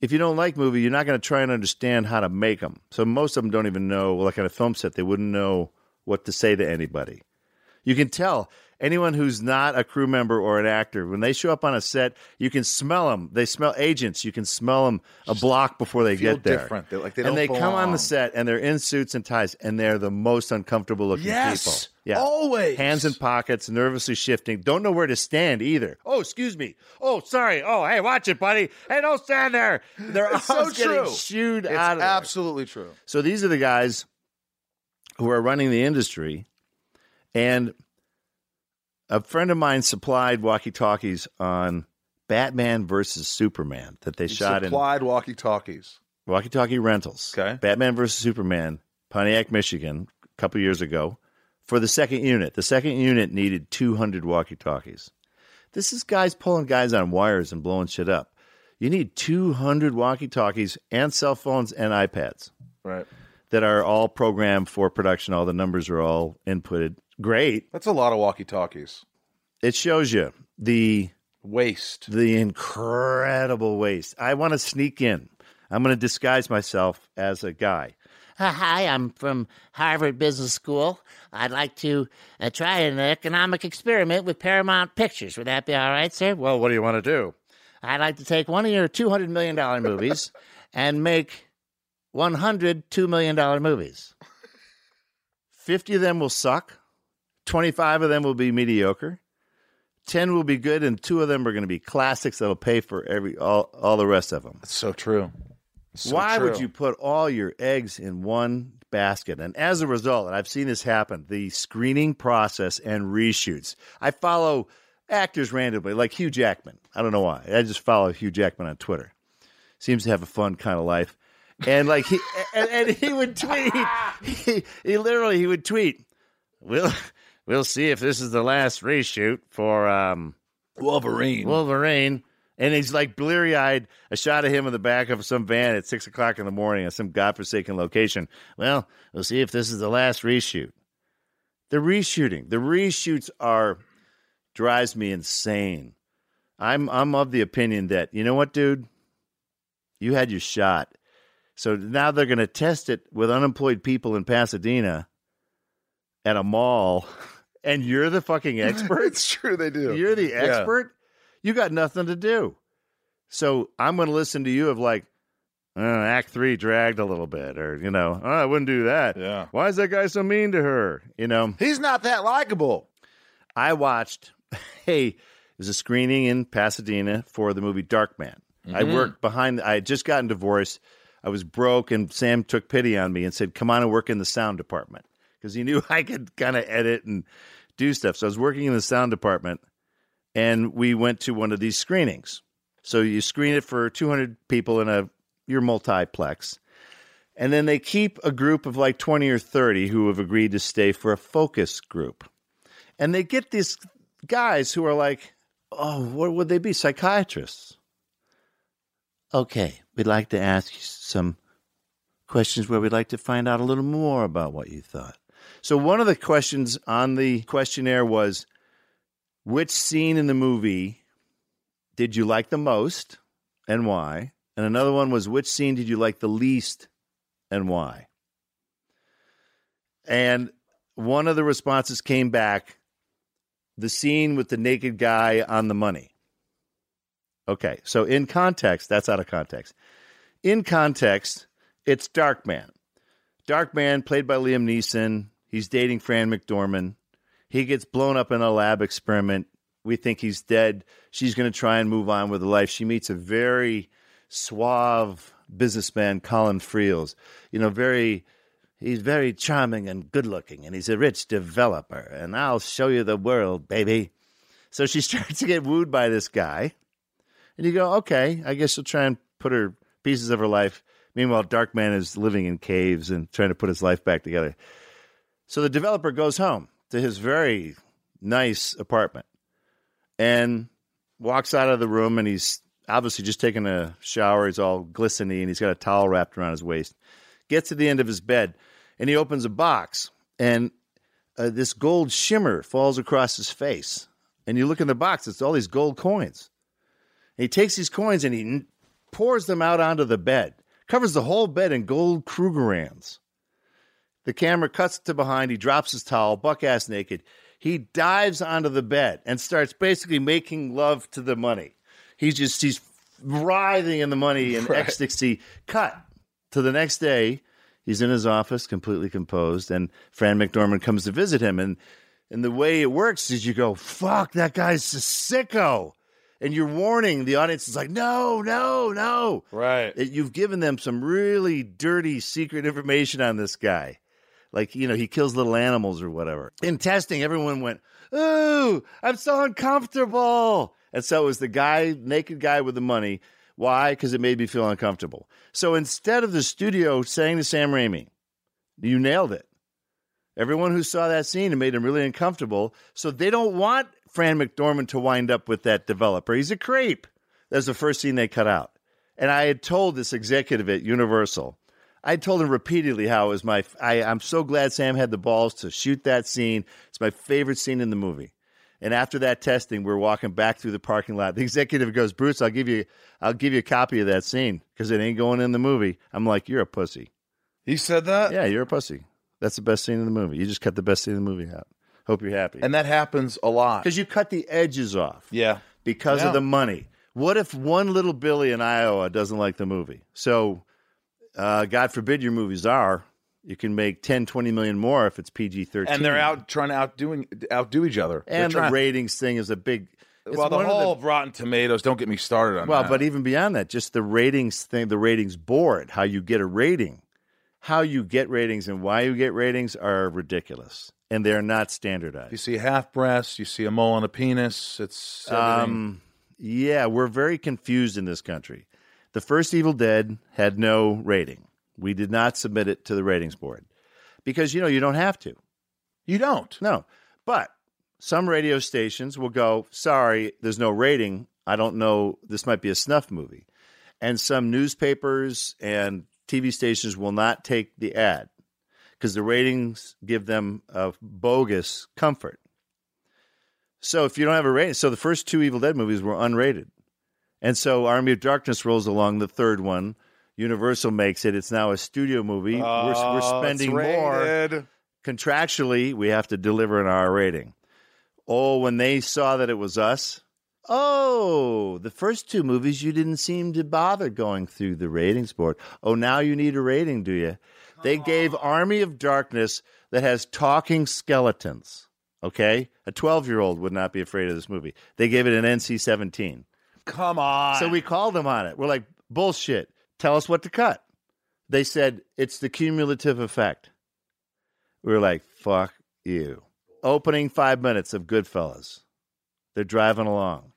if you don't like movie, you're not going to try and understand how to make them. So most of them don't even know what kind of film set. They wouldn't know what to say to anybody. You can tell anyone who's not a crew member or an actor when they show up on a set, you can smell them. They smell agents. You can smell them a block before they feel get there. different. They're like they and they come on the set and they're in suits and ties and they're the most uncomfortable looking Yes, people. Yeah. always. Hands in pockets, nervously shifting, don't know where to stand either. Oh, excuse me. Oh, sorry. Oh, hey, watch it, buddy. Hey, don't stand there. They're It's *laughs* so getting true. shooed It's out of there. absolutely true. So these are the guys who are running the industry. And a friend of mine supplied walkie talkies on Batman versus Superman that they shot in Supplied walkie talkies. walkie talkie rentals. Okay. Batman versus Superman, Pontiac, Michigan, a couple years ago, for the second unit. The second unit needed 200 walkie talkies. This is guys pulling guys on wires and blowing shit up. You need 200 walkie talkies and cell phones and iPads Right. that are all programmed for production. All the numbers are all inputted. Great. That's a lot of walkie talkies. It shows you the Waste. the incredible waste. I want to sneak in. I'm going to disguise myself as a guy. Uh, Hi, I'm from Harvard Business School. I'd like to uh, try an economic experiment with Paramount Pictures. Would that be all right, sir? Well, what do you want to do? I'd like to take one of your $200 million movies *laughs* and make 100 $2 million movies. 50 of them will suck. 25 of them will be mediocre. 10 will be good and two of them are going to be classics that'll pay for every all, all the rest of them. That's so true. So Why would you put all your eggs in one basket? And as a result, and I've seen this happen, the screening process and reshoots. I follow actors randomly, like Hugh Jackman. I don't know why. I just follow Hugh Jackman on Twitter. Seems to have a fun kind of life. And like he *laughs* and, and he would tweet. *laughs* He, he literally he would tweet. We'll we'll see if this is the last reshoot for um Wolverine? Wolverine. And he's like bleary eyed, a shot of him in the back of some van at six o'clock in the morning at some godforsaken location. Well, we'll see if this is the last reshoot. The reshooting, the reshoots are drives me insane. I'm I'm of the opinion that you know what, dude, you had your shot. So now they're going to test it with unemployed people in Pasadena at a mall, *laughs* and you're the fucking *laughs* expert. it's true. They do. You're the Yeah. expert. You got nothing to do. So I'm going to listen to you of like, uh, Act Three dragged a little bit, or you know, oh, I wouldn't do that. Yeah. Why is that guy so mean to her? You know, He's not that likable. I watched. *laughs* Hey, there's a screening in Pasadena for the movie Darkman. I worked behind. I had just gotten divorced. I was broke, and Sam took pity on me and said, "Come on and work in the sound department," because he knew *laughs* I could kind of edit and do stuff. So I was working in the sound department, and we went to one of these screenings. So you screen it for 200 people in a your multiplex. And then they keep a group of like 20 or 30 who have agreed to stay for a focus group. And they get these guys who are like, oh, what would they be? Psychiatrists. Okay, we'd like to ask you some questions where we'd like to find out a little more about what you thought. So, one of the questions on the questionnaire was which scene in the movie did you like the most and why? And another one was which scene did you like the least and why? And one of the responses came back the scene with the naked guy on the money. Okay, so in context, that's out of context. In context, it's Darkman. Dark Man, played by Liam Neeson. He's dating Fran McDormand. He gets blown up in a lab experiment. We think he's dead. She's going to try and move on with life. She meets a very suave businessman, Colin Friels. You know, very he's very charming and good looking, and he's a rich developer. And I'll show you the world, baby. So she *laughs* starts to get wooed by this guy. And you go, okay, I guess she'll try and put her pieces of her life. Meanwhile, Darkman is living in caves and trying to put his life back together. So the developer goes home to his very nice apartment and walks out of the room and he's obviously just taking a shower. He's all glistening and he's got a towel wrapped around his waist. Gets to the end of his bed and he opens a box and uh, this gold shimmer falls across his face. And you look in the box, it's all these gold coins. And he takes these coins and he pours them out onto the bed, covers the whole bed in gold Krugerrands. The camera cuts to behind. He drops his towel, buck ass naked. He dives onto the bed and starts basically making love to the money. He's just he's writhing in the money in ecstasy. Cut to the next day. He's in his office, completely composed, and Fran McDormand comes to visit him. And and the way it works is you go, "Fuck, that guy's a sicko," and you're warning the audience. is like, "No, no, no." Right. You've given them some really dirty secret information on this guy. Like, you know, he kills little animals or whatever. In testing, everyone went, Ooh, I'm so uncomfortable. And so it was the guy, naked guy with the money. Why? Because it made me feel uncomfortable. So instead of the studio saying to Sam Raimi, You nailed it. Everyone who saw that scene, it made him really uncomfortable. So they don't want Fran McDormand to wind up with that developer. He's a creep. That's the first scene they cut out. And I had told this executive at Universal, I told him repeatedly how it was my. I, I'm so glad Sam had the balls to shoot that scene. It's my favorite scene in the movie. And after that testing, we're walking back through the parking lot. *laughs* The executive goes, "Bruce, I'll give you, I'll give you a copy of that scene because it ain't going in the movie." I'm like, "You're a pussy." He said that? Yeah, you're a pussy. That's the best scene in the movie. You just cut the best scene in the movie out. Hope you're happy. And that happens a lot. because you cut the edges off Yeah. because Yeah. of the money. What if one little Billy in Iowa doesn't like the movie? So, uh, God forbid your movies are. You can make 10, 20 million more if it's PG 13. And they're out trying to outdoing outdo each other. And the ratings thing is a big. It's well, the one of whole Rotten Tomatoes. Don't get me started on well, that. but even beyond that, just the ratings thing, the ratings board, how you get a rating, how you get ratings and why you get ratings are ridiculous. And they're not standardized you see half breast, you see a mole on a penis. It's. Um, yeah, we're very confused in this country. The first Evil Dead had no rating. We did not submit it to the ratings board because you know you don't have to. you don't. No, but some radio stations will go, "Sorry, there's no rating. I don't know. This might be a snuff movie," and some newspapers and TV stations will not take the ad because the ratings give them a bogus comfort. So if you don't have a rating, so the first two Evil Dead movies were unrated, and so Army of Darkness rolls along the third one. Universal makes it. It's now a studio movie. we're, we're Oh, spending more contractually we have to deliver an R rating. Oh, when they saw that it was us, oh, the first two movies you didn't seem to bother going through the ratings board. Oh, now you need a rating, do you? They gave Army of Darkness that has talking skeletons. Okay, a twelve-year-old would not be afraid of this movie. They gave it an NC-17. Come on. So we called them on it. We're like, bullshit. Tell us what to cut. They said it's the cumulative effect. We were like, fuck you. Opening five minutes of Goodfellas. They're driving along.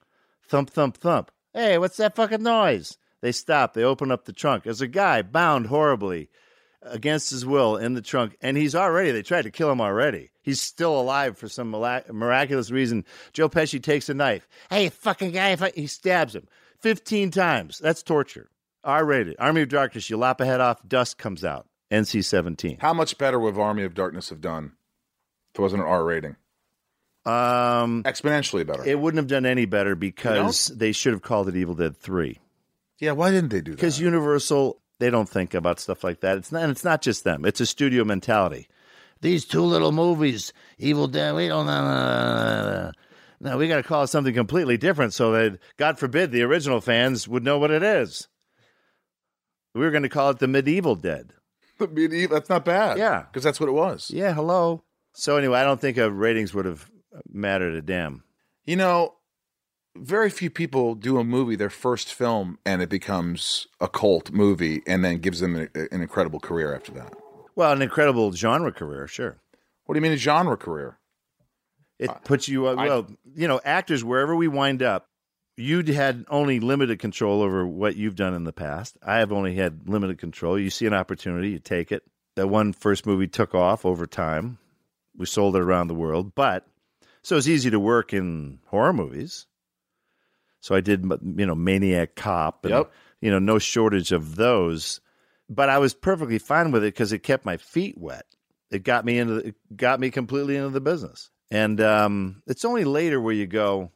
Thump, thump, thump. Hey, what's that fucking noise? They stop. They open up the trunk. There's a guy bound horribly against his will in the trunk, and he's already, they tried to kill him already. He's still alive for some miraculous reason. Joe Pesci takes a knife. Hey, fucking guy, if I, he stabs him 15 times. That's torture. R rated. Army of Darkness, you lop a head off, dust comes out. NC 17. How much better would Army of Darkness have done if it wasn't an R rating? Um, Exponentially better. it wouldn't have done any better because they should have called it Evil Dead 3. yeah, why didn't they do that? Because Universal, they don't think about stuff like that. It's not, and it's not just them, it's a studio mentality. These two little movies, Evil Dead, we don't know. No, we got to call it something completely different so that, God forbid, the original fans would know what it is. We were going to call it the Medieval Dead. *laughs* Medieval- that's not bad. Yeah. because that's what it was. Yeah, hello. So anyway, I don't think uh, ratings would have mattered a damn. You know, very few people do a movie their first film and it becomes a cult movie and then gives them a- an incredible career after that. Well, an incredible genre career, sure. What do you mean a genre career? It puts you, uh, well, you know, actors, wherever we wind up, you had only limited control over what you've done in the past. I have only had limited control. You see an opportunity, you take it. That one first movie took off over time. we sold it around the world. But so it's easy to work in horror movies. So I did, you know, Maniac Cop, and Yep. you know, no shortage of those. But I was perfectly fine with it because it kept my feet wet. It got me into, the, it got me completely into the business. And um, it's only later where you go,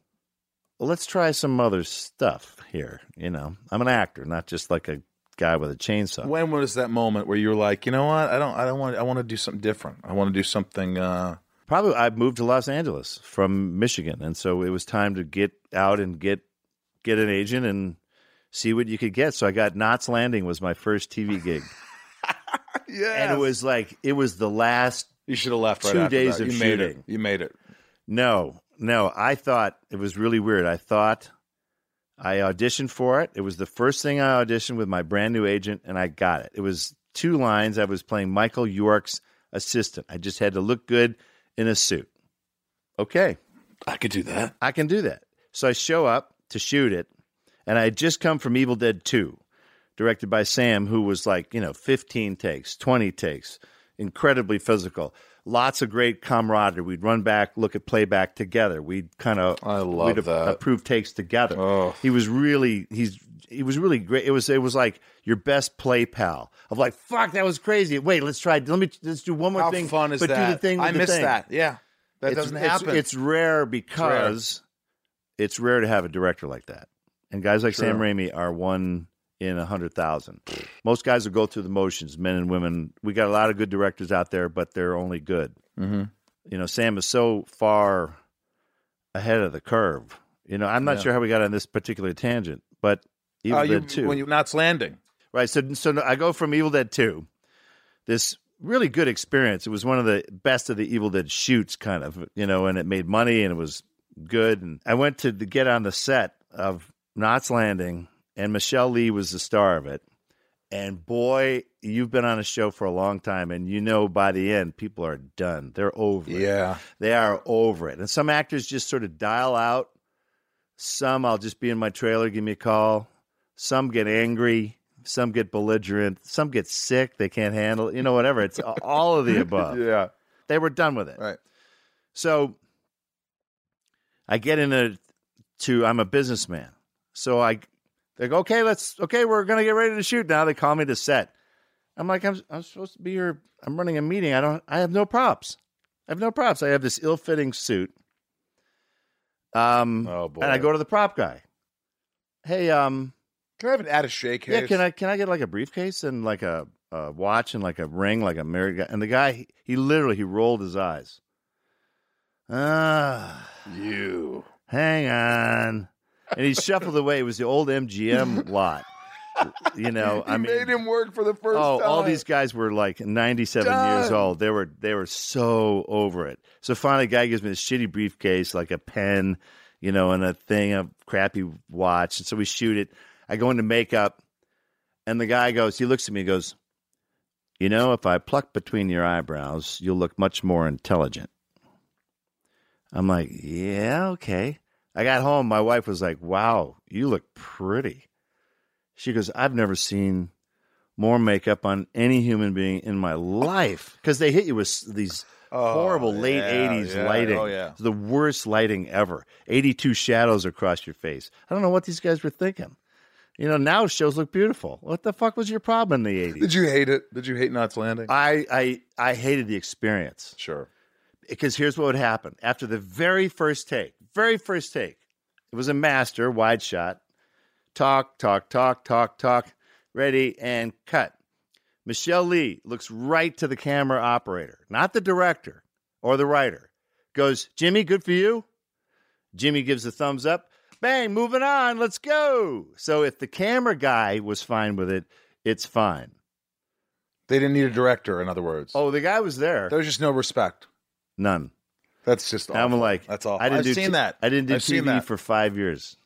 well, let's try some other stuff here. You know, I'm an actor, not just like a guy with a chainsaw. When was that moment where you were like, you know what? I don't. I don't want. I want to do something different. I want to do something. uh Probably I moved to Los Angeles from Michigan, and so it was time to get out and get get an agent and see what you could get. So I got Knots Landing was my first TV gig, *laughs* Yeah. and it was like it was the last. You should have left right two after days of you made it. shooting. You made it. No, no, I thought it was really weird. I thought I auditioned for it. It was the first thing I auditioned with my brand new agent, and I got it. It was two lines. I was playing Michael York's assistant. I just had to look good in a suit. Okay, I could do that. I can do that. So I show up to shoot it, and I had just come from Evil Dead 2, directed by Sam, who was like, you know, 15 takes, 20 takes, incredibly physical. Lots of great camaraderie. We'd run back, look at playback together. We'd kind of I love we'd that. approve takes together. Oh. He was really he's he was really great. It was it was like your best play pal of like fuck that was crazy. Wait, let's try. Let me let's do one more How thing. fun is but that? do the thing. With I the miss thing. that. Yeah, that It's- doesn't it's- happen. It's rare because it's rare to have a director like that. And guys like Sam Raimi are one in a hundred thousand. Most guys will go through the motions, men and women. We got a lot of good directors out there, but they're only good. mm-hmm. You know, Sam is so far ahead of the curve. You know, I'm not Yeah. sure how we got on this particular tangent, but Evil Uh, you, Dead Two. when you Knots Landing. Right. So so I go from Evil Dead 2, this really good experience. It was one of the best of the Evil Dead shoots, kind of, you know, and it made money and it was good. And I went to the, get on the set of Knots Landing, and Michelle Lee was the star of it. And boy, you've been on a show for a long time, and you know by the end, people are done. They're over it. Yeah. They are over it. And some actors just sort of dial out. Some I'll just be in my trailer, give me a call. Some get angry. Some get belligerent. Some get sick. They can't handle, you know, whatever. It's all of the above. *laughs* Yeah. They were done with it. Right. So I get in into to I'm a businessman. So I they go, okay, let's okay, we're gonna get ready to shoot now. They call me to set. I'm like, I'm I'm supposed to be here. I'm running a meeting. I don't I have no props. I have no props. I have this ill fitting suit. Um Oh boy. and I go to the prop guy. Hey, um, Can I have an add attaché case? yeah, can I can I get like a briefcase and like a, a watch and like a ring, like a married guy? And the guy, he, he literally he rolled his eyes. Ah, You. hang on, and he shuffled away. It was the old MGM *laughs* lot. You know, I mean, made him work for the first oh, time. all these guys were like ninety-seven years old. They were they were so over it. So finally, guy gives me this shitty briefcase, like a pen, you know, and a thing, a crappy watch. And so we shoot it. I go into makeup, and the guy goes, he looks at me, and goes, you know, if I pluck between your eyebrows, you'll look much more intelligent. I'm like, yeah, okay. I got home. My wife was like, wow, you look pretty. She goes, I've never seen more makeup on any human being in my life because they hit you with these Oh, horrible late yeah, 80s yeah. lighting. Oh, yeah. The worst lighting ever. 82 shadows across your face. I don't know what these guys were thinking. You know, now shows look beautiful. What the fuck was your problem in the 80s? Did you hate it? Did you hate Knots Landing? I, I, I hated the experience sure. Because here's what would happen after the very first take, very first take. It was a master wide shot. Talk, talk, talk, talk, talk. Ready and cut. Michelle Lee looks right to the camera operator, not the director or the writer. Goes, Jimmy, good for you. Jimmy gives a thumbs up. Bang, moving on. Let's go. So if the camera guy was fine with it, it's fine. They didn't need a director, in other words. Oh, the guy was there. There was just no respect. None. That's just awful. I'm like, That's all. I didn't I've do seen t- that. I didn't do I've TV that. for five years.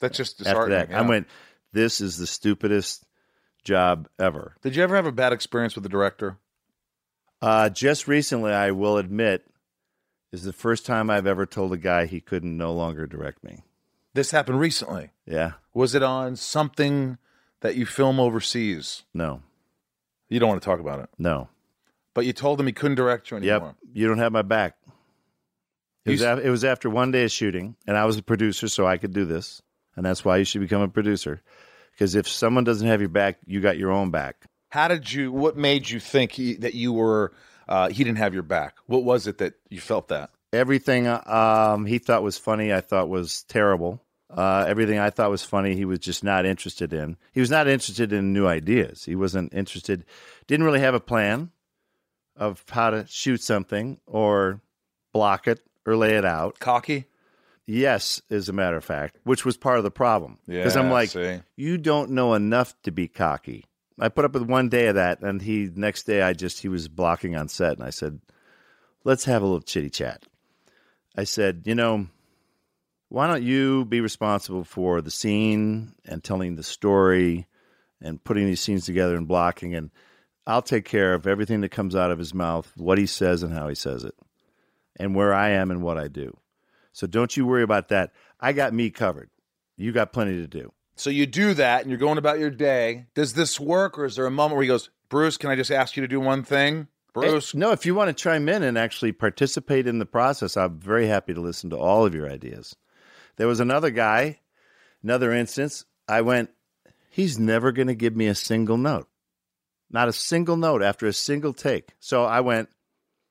That's just After disheartening. that, yeah. I went. This is the stupidest job ever. Did you ever have a bad experience with the director? Uh, just recently, I will admit, is the first time I've ever told a guy he couldn't no longer direct me. This happened recently. Yeah, Was it on something that you film overseas? no, You don't want to talk about it. no. But you told him he couldn't direct you anymore. Yep, you don't have my back. It was, af- it was after one day of shooting, and I was a producer, so I could do this. And that's why you should become a producer. Because if someone doesn't have your back, you got your own back. How did you? What made you think he, that you were? Uh, he didn't have your back. What was it that you felt that? Everything um, he thought was funny, I thought was terrible. Uh, everything I thought was funny, he was just not interested in. He was not interested in new ideas. He wasn't interested, didn't really have a plan of how to shoot something or block it or lay it out. Cocky. Yes, as a matter of fact, which was part of the problem. Because I'm like, see. you don't know enough to be cocky. I put up with one day of that, and he next day I just he was blocking on set, and I said, "Let's have a little chitty chat." I said, "You know, why don't you be responsible for the scene and telling the story and putting these scenes together and blocking, and I'll take care of everything that comes out of his mouth, what he says and how he says it, and where I am and what I do." So don't you worry about that. I got me covered. You got plenty to do. So you do that, and you're going about your day. Does this work, or is there a moment where he goes, "Bruce, can I just ask you to do one thing?" Bruce, No, if you want to chime in and actually participate in the process, I'm very happy to listen to all of your ideas. There was another guy, another instance. I went, he's never going to give me a single note. Not a single note after a single take. So I went,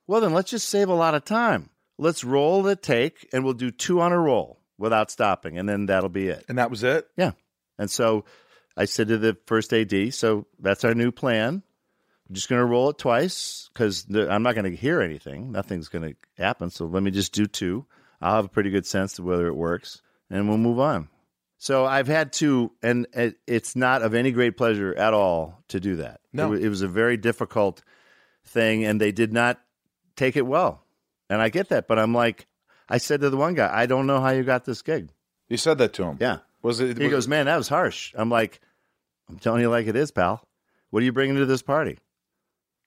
well, then let's just save a lot of time. Let's roll the take and we'll do two on a roll without stopping. And then that'll be it. and that was it. Yeah. And so I said to the first AD, so that's our new plan. I'm just going to roll it twice because I'm not going to hear anything. Nothing's going to happen. So let me just do two. I'll have a pretty good sense of whether it works and we'll move on. So I've had to, and it's not of any great pleasure at all to do that. No. It, was a very difficult thing and they did not take it well. And I get that. But I'm like, I said to the one guy, I don't know how you got this gig. You said that to him. Yeah. Was it? He was goes, man, that was harsh. I'm like, I'm telling you like it is, pal. What are you bringing to this party?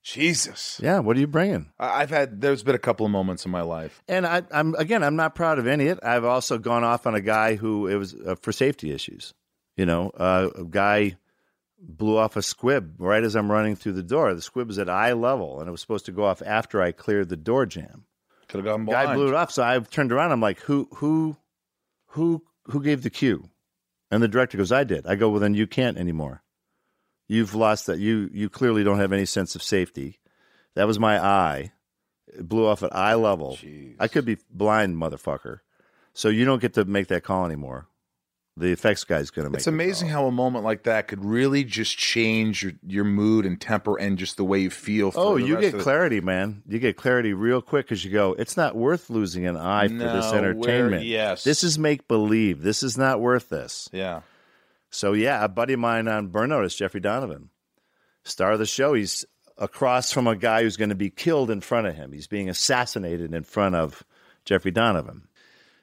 Jesus. Yeah, what are you bringing? I've had. There's been a couple of moments in my life. And I, I'm again, I'm not proud of any of it. I've also gone off on a guy who it was uh, for safety issues. You know, uh, a guy blew off a squib right as I'm running through the door. The squib was at eye level, and it was supposed to go off after I cleared the door jam. Could have gone blind. Guy blew it off, so I turned around. I'm like, who, who, who, who gave the cue? And the director goes, I did. I go, well, then you can't anymore. You've lost that. You, you clearly don't have any sense of safety. That was my eye. It blew off at eye level. I could be blind, motherfucker. So you don't get to make that call anymore. The effects guy's going to make. It's amazing how a moment like that could really just change your, your mood and temper and just the way you feel. For Oh, the you get clarity, man. You get clarity real quick because you go, it's not worth losing an eye for this entertainment. yes. This is make believe. This is not worth this. Yeah. So yeah, a buddy of mine on Burn Notice, Jeffrey Donovan, star of the show. He's across from a guy who's going to be killed in front of him. He's being assassinated in front of Jeffrey Donovan.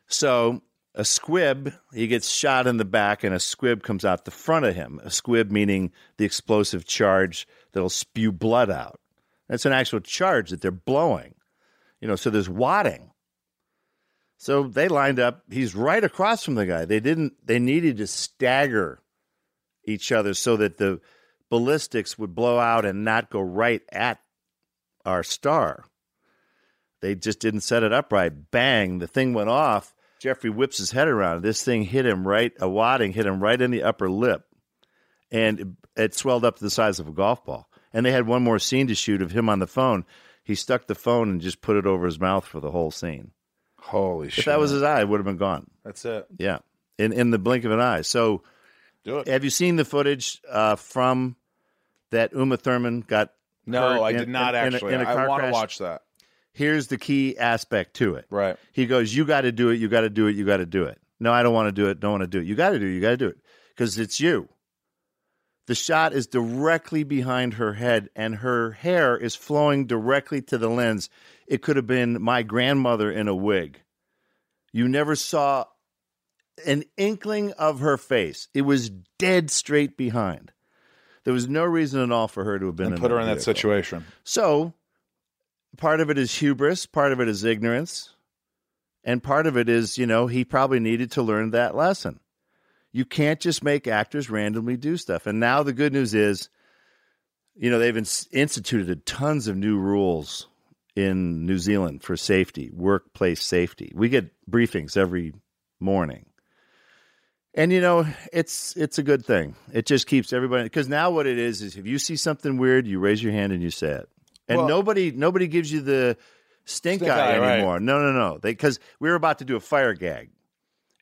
So a squib, he gets shot in the back, and a squib comes out the front of him. A squib meaning the explosive charge that'll spew blood out. That's an actual charge that they're blowing. You know, so there's wadding. So they lined up. He's right across from the guy. They didn't. They needed to stagger each other so that the ballistics would blow out and not go right at our star. They just didn't set it up right. Bang! The thing went off. Jeffrey whips his head around. This thing hit him right. A wadding hit him right in the upper lip, and it, it swelled up to the size of a golf ball. And they had one more scene to shoot of him on the phone. He stuck the phone and just put it over his mouth for the whole scene. Holy shit. If that was his eye, it would have been gone. That's it. Yeah, in in the blink of an eye. So, Do it. have you seen the footage uh, from that Uma Thurman got? No, hurt I in- did not in- in a- actually. in a I car want to watch that. Here's the key aspect to it. Right. He goes, "You got to do it. You got to do it. You got to do it." No, I don't want to do it. Don't want to do it. You got to do it. You got to do it because it's you. The shot is directly behind her head, and her hair is flowing directly to the lens. It could have been my grandmother in a wig. You never saw an inkling of her face. It was dead straight behind. There was no reason at all for her to have been And in put her in that vehicle. situation. So, part of it is hubris, part of it is ignorance, and part of it is, you know, he probably needed to learn that lesson. You can't just make actors randomly do stuff. And now the good news is you know, they've ins- instituted tons of new rules in New Zealand for safety, workplace safety. We get briefings every morning. And you know, it's it's a good thing. It just keeps everybody because now what it is is if you see something weird, you raise your hand and you say it. And Well- nobody nobody gives you the stink, Stink eye, eye, right. anymore. No, no, no. They because we were about to do a fire gag.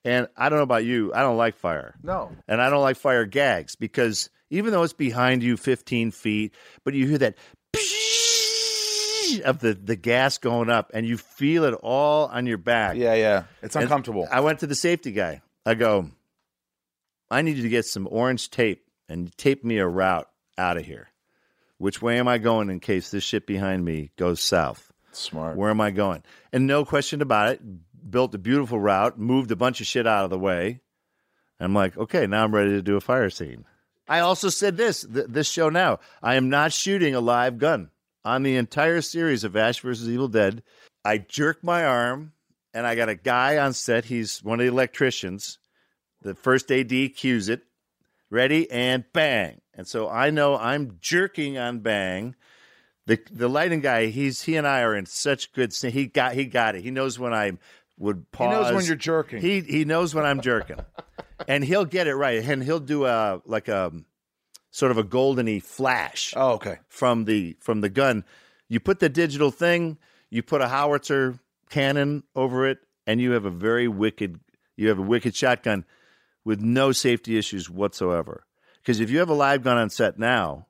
And I don't know about you, I don't like fire. No. And I don't like fire gags because even though it's behind you 15 feet, but you hear that of the, the gas going up and you feel it all on your back. Yeah, yeah. It's And uncomfortable. I went to the safety guy. I go, I need you to get some orange tape and tape me a route out of here. Which way am I going in case this shit behind me goes south? Smart. Where am I going? And no question about it, built a beautiful route, moved a bunch of shit out of the way. I'm like, okay, now I'm ready to do a fire scene. I also said this, th- this show now. I am not shooting a live gun on the entire series of Ash versus Evil Dead. I jerk my arm, and I got a guy on set. He's one of the electricians. The first AD cues it, ready, and bang. And so I know I'm jerking on bang. The the lighting guy, he's he and I are in such good. sync. He got he got it. He knows when I would pause. He knows when you're jerking. He he knows when I'm jerking, *laughs* and he'll get it right. And he'll do a like a sort of a goldeny flash oh, okay. from the from the gun. You put the digital thing, you put a howitzer cannon over it, and you have a very wicked you have a wicked shotgun with no safety issues whatsoever. Because if you have a live gun on set now,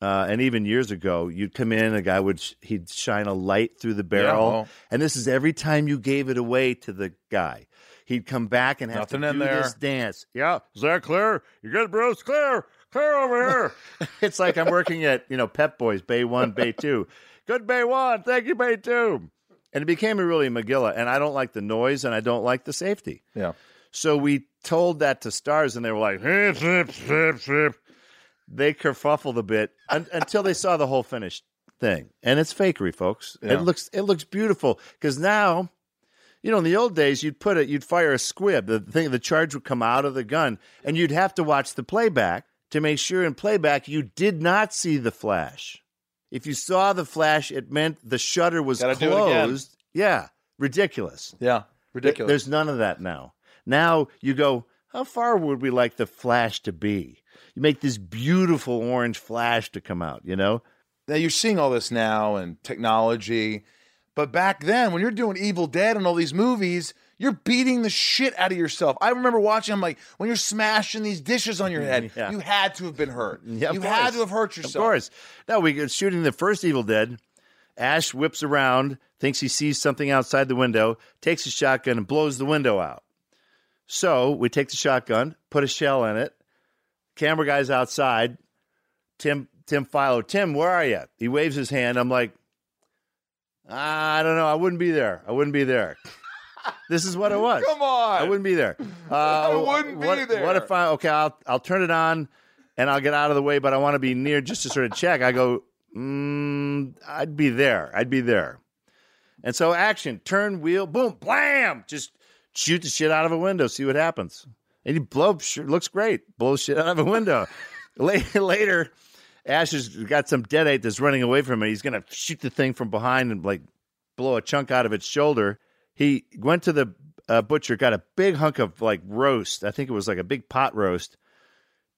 uh, and even years ago, you'd come in, a guy would sh- he'd shine a light through the barrel, well. and this is every time you gave it away to the guy. He'd come back and have Nothing to do this dance. Yeah, is that clear? You good, Bruce? Clear, clear over *laughs* here. it's like I'm working at you know Pep Boys Bay One, Bay Two. Good Bay One, thank you, Bay Two. And it became a really McGilla, and I don't like the noise, and I don't like the safety. Yeah. So we told that to Starz, and they were like, "Hip, hip, hip, hip." they kerfuffled a bit un- until they saw the whole finished thing, and it's fakery, folks. Yeah. It looks it looks beautiful because now, you know, in the old days, you'd put it, you'd fire a squib, the thing, the charge would come out of the gun, and you'd have to watch the playback to make sure in playback you did not see the flash. If you saw the flash, it meant the shutter was Gotta do it again. closed. Yeah, ridiculous. Yeah. Ridiculous. There's none of that now. Now you go, how far would we like the flash to be? You make this beautiful orange flash to come out, you know? now you're seeing all this now and technology, but back then when you're doing Evil Dead and all these movies, you're beating the shit out of yourself. I remember watching. I'm like, when you're smashing these dishes on your head, *laughs* Yeah. you had to have been hurt. *laughs* Yeah, you had to have hurt yourself. Of course. No, we get shooting the first Evil Dead. Ash whips around, thinks he sees something outside the window, takes his shotgun and blows the window out. So we take the shotgun, put a shell in it. Camera guy's outside. Tim Tim Philo, Tim, where are you? He waves his hand. I'm like, I don't know. I wouldn't be there. I wouldn't be there. This is what it was. Come on. I wouldn't be there. *laughs* Uh, I wouldn't be what, there. What if I? Okay, I'll I'll turn it on, and I'll get out of the way, but I want to be near just to sort of check. I go, mm, I'd be there. I'd be there. And so, action, turn, wheel, boom, blam, just shoot the shit out of a window, see what happens. And he blow, sure, looks great, blows shit out of a window. *laughs* Later, Ash has got some deadite that's running away from him. He's gonna shoot the thing from behind and like blow a chunk out of its shoulder. He went to the uh, butcher, got a big hunk of like roast. I think it was like a big pot roast.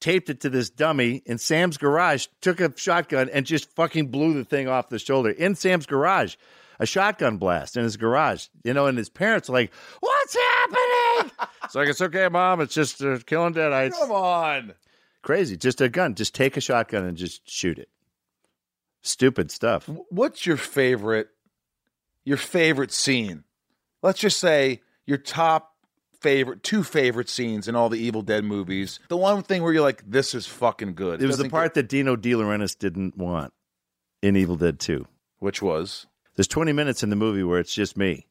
Taped it to this dummy in Sam's garage. Took a shotgun and just fucking blew the thing off the shoulder in Sam's garage. A shotgun blast in his garage, you know. And his parents are like, "What's happening?" *laughs* it's like it's okay, mom. It's just uh, killing deadites. Come on. Crazy. Just a gun. Just take a shotgun and just shoot it. Stupid stuff. What's your favorite your favorite scene? Let's just say your top favorite two favorite scenes in all the Evil Dead movies. The one thing where you're like, this is fucking good. It was the part that Dino De Laurentiis didn't want in Evil Dead 2. which was There's 20 minutes in the movie where it's just me.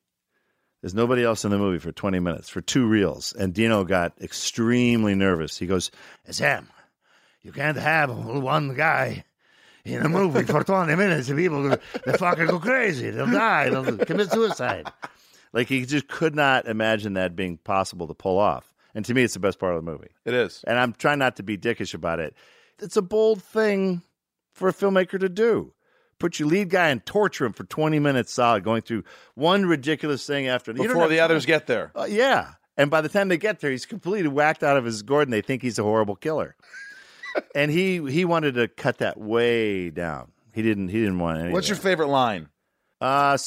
There's nobody else in the movie for 20 minutes, for two reels. And Dino got extremely nervous. He goes, Sam, you can't have one guy in a movie for 20 minutes. The people, they fucking go crazy. They'll die. They'll commit suicide. Like, he just could not imagine that being possible to pull off. And to me, it's the best part of the movie. it is. And I'm trying not to be dickish about it. It's a bold thing for a filmmaker to do. Put your lead guy and torture him for 20 minutes solid, going through one ridiculous thing after another. Before the time. others get there. Uh, yeah. And by the time they get there, he's completely whacked out of his gourd and they think he's a horrible killer. *laughs* and he he wanted to cut that way down. He didn't he didn't want any. What's your favorite line? uh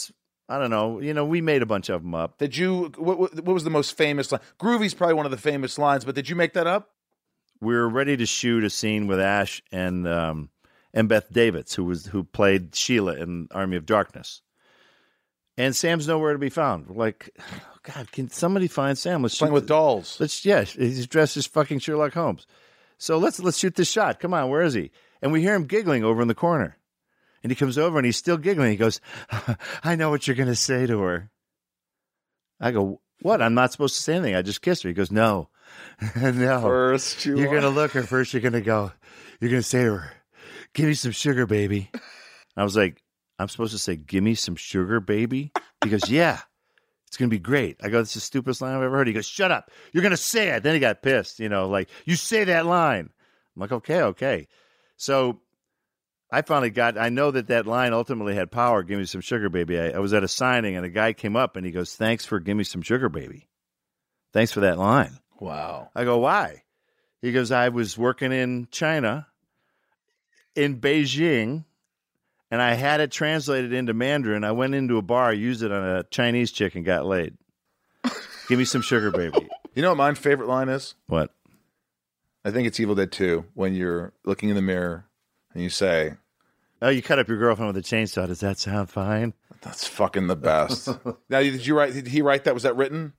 I don't know. You know, we made a bunch of them up. Did you? What, what, what was the most famous line? Groovy's probably one of the famous lines, but did you make that up? We were ready to shoot a scene with Ash and um and Beth Davidtz, who was who played Sheila in Army of Darkness. And Sam's nowhere to be found. We're like, oh, *sighs* God, can somebody find Sam? Let's Playing shoot with th- dolls. Let's yeah, he's dressed as fucking Sherlock Holmes. So let's let's shoot this shot. Come on, where is he? And we hear him giggling over in the corner. And he comes over and he's still giggling. He goes, *laughs* I know what you're gonna say to her. I go, What? I'm not supposed to say anything. I just kissed her. He goes, No. *laughs* no. First, you You're gonna look her first, you're gonna go, you're gonna say to her, Give me some sugar, baby. I was like, I'm supposed to say, Give me some sugar, baby? He goes, Yeah. It's gonna be great. I go, This is the stupidest line I've ever heard. He goes, Shut up. You're gonna say it. Then he got pissed, you know, like, you say that line. I'm like, okay, okay. So I finally got, I know that that line ultimately had power. Give me some sugar, baby. I, I was at a signing and a guy came up and he goes, Thanks for give me some sugar, baby. Thanks for that line. Wow. I go, why? He goes, I was working in China, in Beijing, and I had it translated into Mandarin. I went into a bar, used it on a Chinese chick, and got laid. *laughs* Give me some sugar, baby. You know what my favorite line is? What? I think it's Evil Dead 2 when you're looking in the mirror and you say, Oh, you cut up your girlfriend with a chainsaw. Does that sound fine? That's fucking the best. *laughs* now, did you write? Did he write that? Was that written?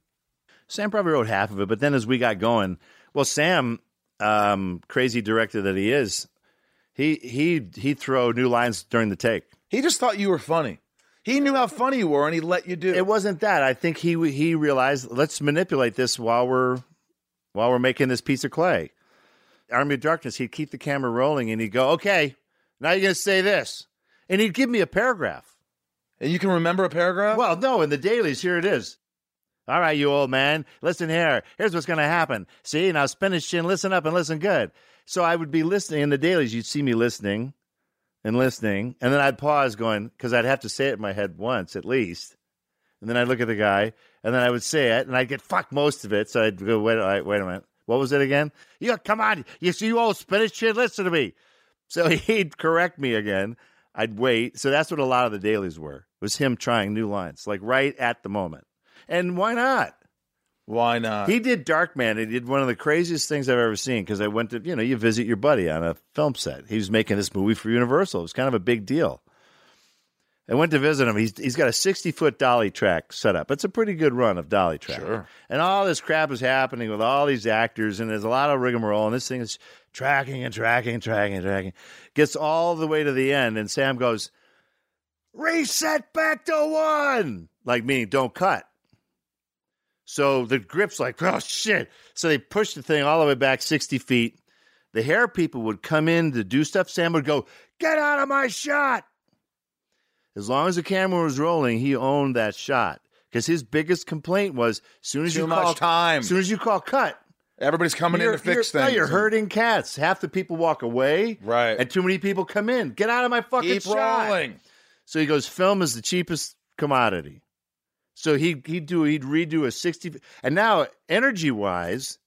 Sam probably wrote half of it, but then as we got going, well, Sam, um, crazy director that he is, he he he throw new lines during the take. He just thought you were funny. He knew how funny you were, and he let you do. It wasn't that. I think he he realized let's manipulate this while we're while we're making this piece of clay. Army of Darkness. He'd keep the camera rolling, and he'd go, "Okay, now you're gonna say this," and he'd give me a paragraph. and you can remember a paragraph. Well, no, in the dailies, here it is. All right, you old man, listen here. Here's what's going to happen. See, now spin his chin, listen up, and listen good. So I would be listening in the dailies. You'd see me listening and listening, and then I'd pause, going because I'd have to say it in my head once at least, and then I'd look at the guy, and then I would say it, and I'd get fucked most of it. So I'd go, wait, wait, wait a minute, what was it again? You come on, you see, you old spin his chin, listen to me. So *laughs* he'd correct me again. I'd wait. So that's what a lot of the dailies were. Was him trying new lines, like right at the moment. And why not? Why not? He did Darkman. He did one of the craziest things I've ever seen because I went to, you know, you visit your buddy on a film set. He was making this movie for Universal. It was kind of a big deal. I went to visit him. He's he's got a sixty foot dolly track set up. It's a pretty good run of dolly track. Sure. And all this crap is happening with all these actors, and there's a lot of rigmarole. And this thing is tracking and tracking and tracking and tracking. Gets all the way to the end, and Sam goes, "Reset back to one," like meaning don't cut. So the grip's like, oh shit. So they push the thing all the way back 60 feet. The hair people would come in to do stuff. Sam would go, get out of my shot. As long as the camera was rolling, he owned that shot. Because his biggest complaint was soon as Too you call time. soon as you call cut, Everybody's coming you're, in to fix things. you're hurting cats. Half the people walk away, Right. And too many people come in. Get out of my fucking Keep shot. rolling. So he goes, film is the cheapest commodity. So he he'd do he'd redo a sixty, and now energy wise,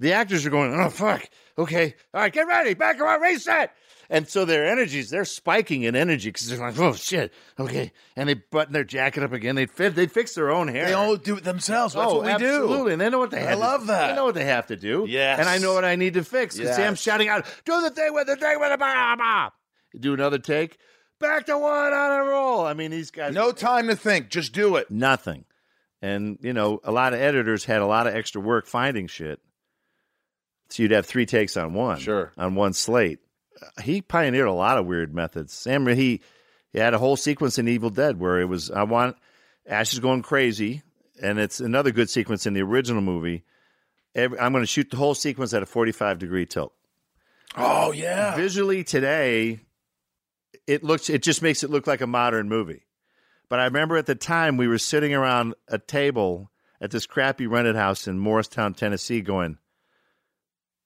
the actors are going, oh fuck, okay, all right, get ready, back around, reset. And so their energies, they're spiking in energy because they're like, oh shit, okay, and they button their jacket up again. They fit, they fix their own hair. They all do it themselves. That's oh, what we absolutely. do. Absolutely, and they know what they have. I love to, that. They know what they have to do. Yes. And I know what I need to fix. And Yes. Sam's shouting out, "Do the thing with the thing with the blah blah." You do another take. Back to one on a roll. I mean, these guys. No time to think. Just do it. nothing. And you know, a lot of editors had a lot of extra work finding shit. So you'd have three takes on one, Sure. on one slate. He pioneered a lot of weird methods. Sam, he, he had a whole sequence in Evil Dead where it was I want Ash is going crazy, and it's another good sequence in the original movie. Every, I'm going to shoot the whole sequence at a 45 degree tilt. Oh yeah. Visually today, it looks it just makes it look like a modern movie. But I remember at the time we were sitting around a table at this crappy rented house in Morristown, Tennessee, going,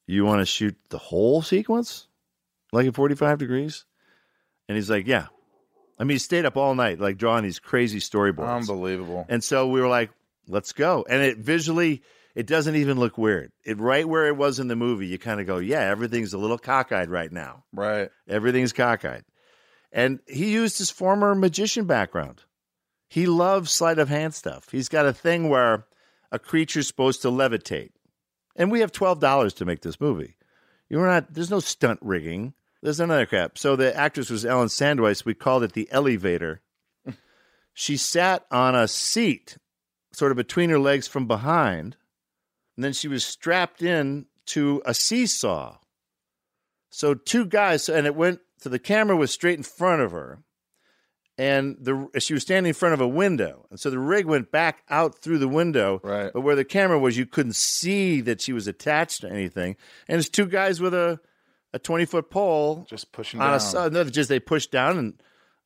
"You want to shoot the whole sequence, like at 45 degrees?" And he's like, yeah. I mean, he stayed up all night, like drawing these crazy storyboards. Unbelievable. And so we were like, let's go. And it visually, it doesn't even look weird. It right where it was in the movie, you kind of go, yeah, everything's a little cockeyed right now. Right. Everything's cockeyed. And he used his former magician background. He loves sleight of hand stuff. He's got a thing where a creature's supposed to levitate. And we have $12 to make this movie. You're not, there's no stunt rigging. There's another crap. So the actress was Ellen Sandweiss. We called it the elevator. she sat on a seat, sort of between her legs from behind, and then she was strapped in to a seesaw. So two guys, and it went so the camera was straight in front of her, and the she was standing in front of a window, and so the rig went back out through the window. Right. But where the camera was, you couldn't see that she was attached to anything. And it's two guys with a a twenty foot pole Just pushing on down. a no, just they push down and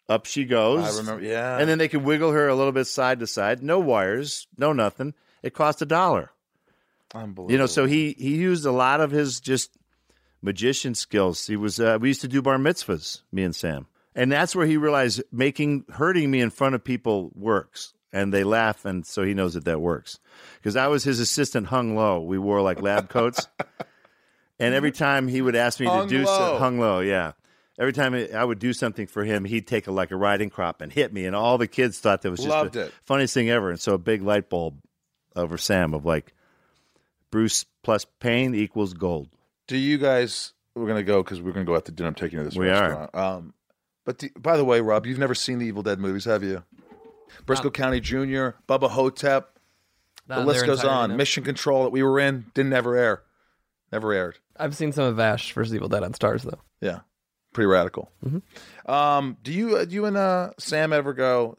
up she goes. I remember. Yeah. And then they could wiggle her a little bit side to side. No wires, no nothing. It cost a dollar. Unbelievable. You know, so he he used a lot of his just magician skills. He was uh, we used to do bar mitzvahs, me and Sam, and that's where he realized making hurting me in front of people works, and they laugh, and so he knows that that works. Because I was his assistant, hung low. We wore like lab coats, *laughs* and every time he would ask me Hung to do low. so, hung low, yeah. Every time I would do something for him, he'd take a, like a riding crop and hit me, and all the kids thought that was just Loved the it. funniest thing ever. And so a big light bulb over Sam of like Bruce plus pain equals gold. Do you guys? We're gonna go because we're gonna go out to dinner. I'm taking you to this We are. Um, but do, by the way, Rob, you've never seen the Evil Dead movies, have you? Brisco County Jr., Bubba Ho-Tep. The list goes on. no. Mission Control that we were in didn't ever air. Never aired. I've seen some of Ash versus Evil Dead on Starz though. Yeah, pretty radical. Mm-hmm. Um, do you do you and uh, Sam ever go?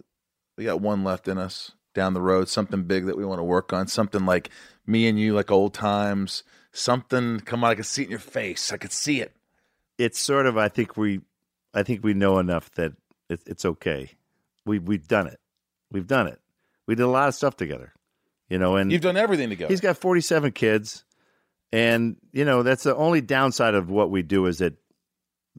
We got one left in us down the road. Something big that we want to work on. Something like me and you, like old times. Something. Come on, I could see it in your face. I could see it. It's sort of I think we I think we know enough that it, it's okay. We we've done it. We've done it. We did a lot of stuff together. You know, and You've done everything together. he's got 47 kids and you know that's the only downside of what we do is that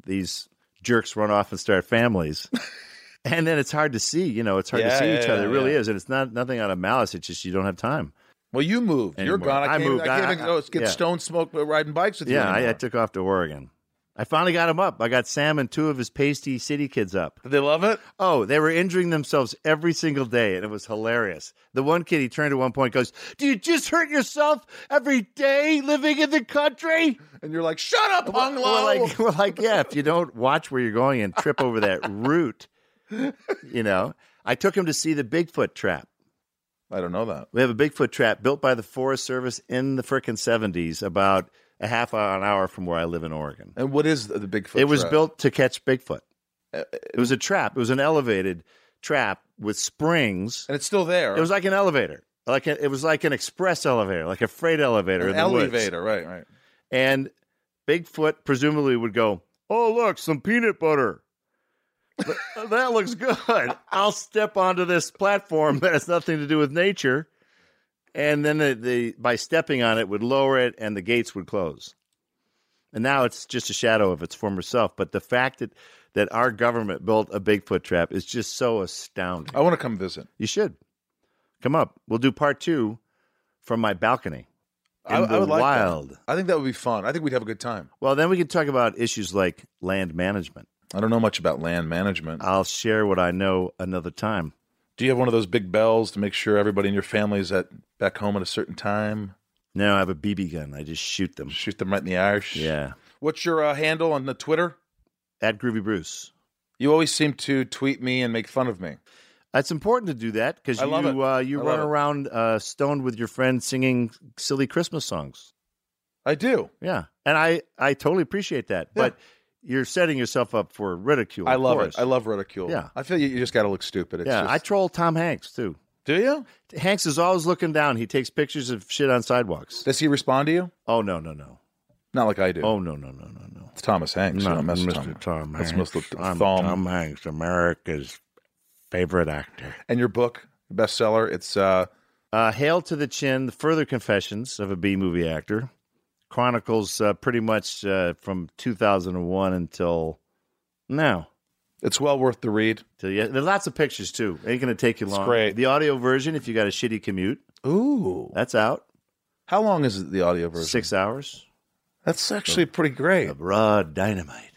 these jerks run off and start families *laughs* and then it's hard to see you know it's hard to see yeah, each other it really yeah. is and it's not nothing out of malice it's just you don't have time well, you moved. You're gone. I, I moved. I can't I- even I- go get yeah. stone smoke riding bikes with you. yeah I, I took off to oregon i finally got him up i got sam and two of his pasty city kids up Did they love it? Oh, they were injuring themselves every single day, and it was hilarious. The one kid, he turned at one point, goes, "Do you just hurt yourself every day living in the country?" And you're like, shut up, hung We're like, *laughs* we're like, yeah. If you don't watch where you're going and trip over that *laughs* root, you know. I took him to see the Bigfoot trap. I don't know that. We have a Bigfoot trap built by the Forest Service in the frickin' seventies, about a half an hour from where I live in Oregon. And what is the, Bigfoot? it was trap? built to catch Bigfoot. Uh, It was a trap. It was an elevated trap with springs. and it's still there. It was like an elevator. Like a, it was like an express elevator, like a freight elevator an in the woods. elevator, right? Right. And Bigfoot presumably would go, "Oh, look, some peanut butter. that looks good. *laughs* I'll step onto this platform that has nothing to do with nature." And then the, the by stepping on it would lower it, and the gates would close. And now it's just a shadow of its former self. But the fact that that our government built a Bigfoot trap is just so astounding. I want to come visit. You should come up. We'll do part two from my balcony. In I, the I would like wild. I think that would be fun. I think we'd have a good time. Well, then we can talk about issues like land management. I don't know much about land management. I'll share what I know another time. Do you have one of those big bells to make sure everybody in your family is at back home at a certain time? No, I have a BB gun. I just shoot them. Shoot them right in the Irish. Yeah. What's your uh, handle on the Twitter? At Groovy Bruce. You always seem to tweet me and make fun of me. It's important to do that because you uh, you I run around uh, stoned with your friends singing silly Christmas songs. I do. Yeah, and I I totally appreciate that. Yeah. But you're setting yourself up for ridicule. I of love course. it. I love ridicule. Yeah. I feel you, you just got to look stupid. It's yeah, just- I troll Tom Hanks too. do you? Hanks is always looking down. He takes pictures of shit on sidewalks. Does he respond to you? Oh no no no. Not like I do. Oh no no no no no. it's Thomas Hanks. No, Not don't with Mr. Tom, That's Hanks. Mr. I'm Thumb. Tom Hanks, America's favorite actor. And your book, bestseller, it's uh, Uh, Hail to the Chin: The Further Confessions of a B Movie Actor chronicles uh, pretty much uh, from 2001 until now. It's well worth the read. Till you, there's lots of pictures too. Ain't going to take you long. great. The audio version, if you got a shitty commute, Ooh. that's out. How long is the audio version? Six hours That's actually pretty great. raw dynamite.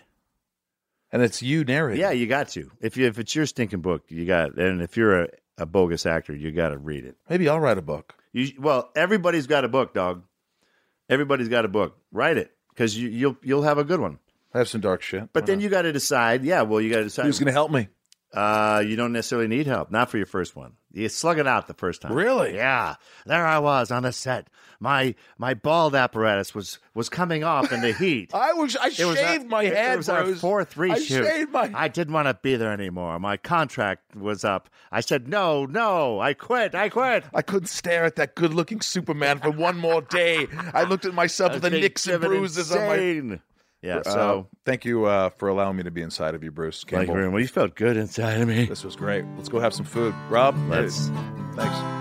And it's you narrating. Yeah, you got to. If you if it's your stinking book, you got. And if you're a, a bogus actor, you got to read it. Maybe I'll write a book. You well, everybody's got a book, dog. Everybody's got a book. Write it because you, you'll you'll have a good one. I have some dark shit. But then you got to decide. Yeah, well, you got to decide. Who's going to help me? Uh, you don't necessarily need help. Not for your first one. You slug it out the first time. Really? Yeah. There I was on the set. My my bald apparatus was was coming off in the *laughs* heat. I was. I It was shaved our- my it head. was our Bruce. fourth I reshoot. shaved my. I didn't want to be there anymore. My contract was up. I said no, no. I quit. I quit. I couldn't stare at that good-looking Superman for one more day. I looked at myself *laughs* with the nicks and bruises on my. Yeah. Uh, So thank you uh, for allowing me to be inside of you, Bruce thank you Campbell. very much. You felt good inside of me. This was great. Let's go have some food, Rob. Let's. Thanks.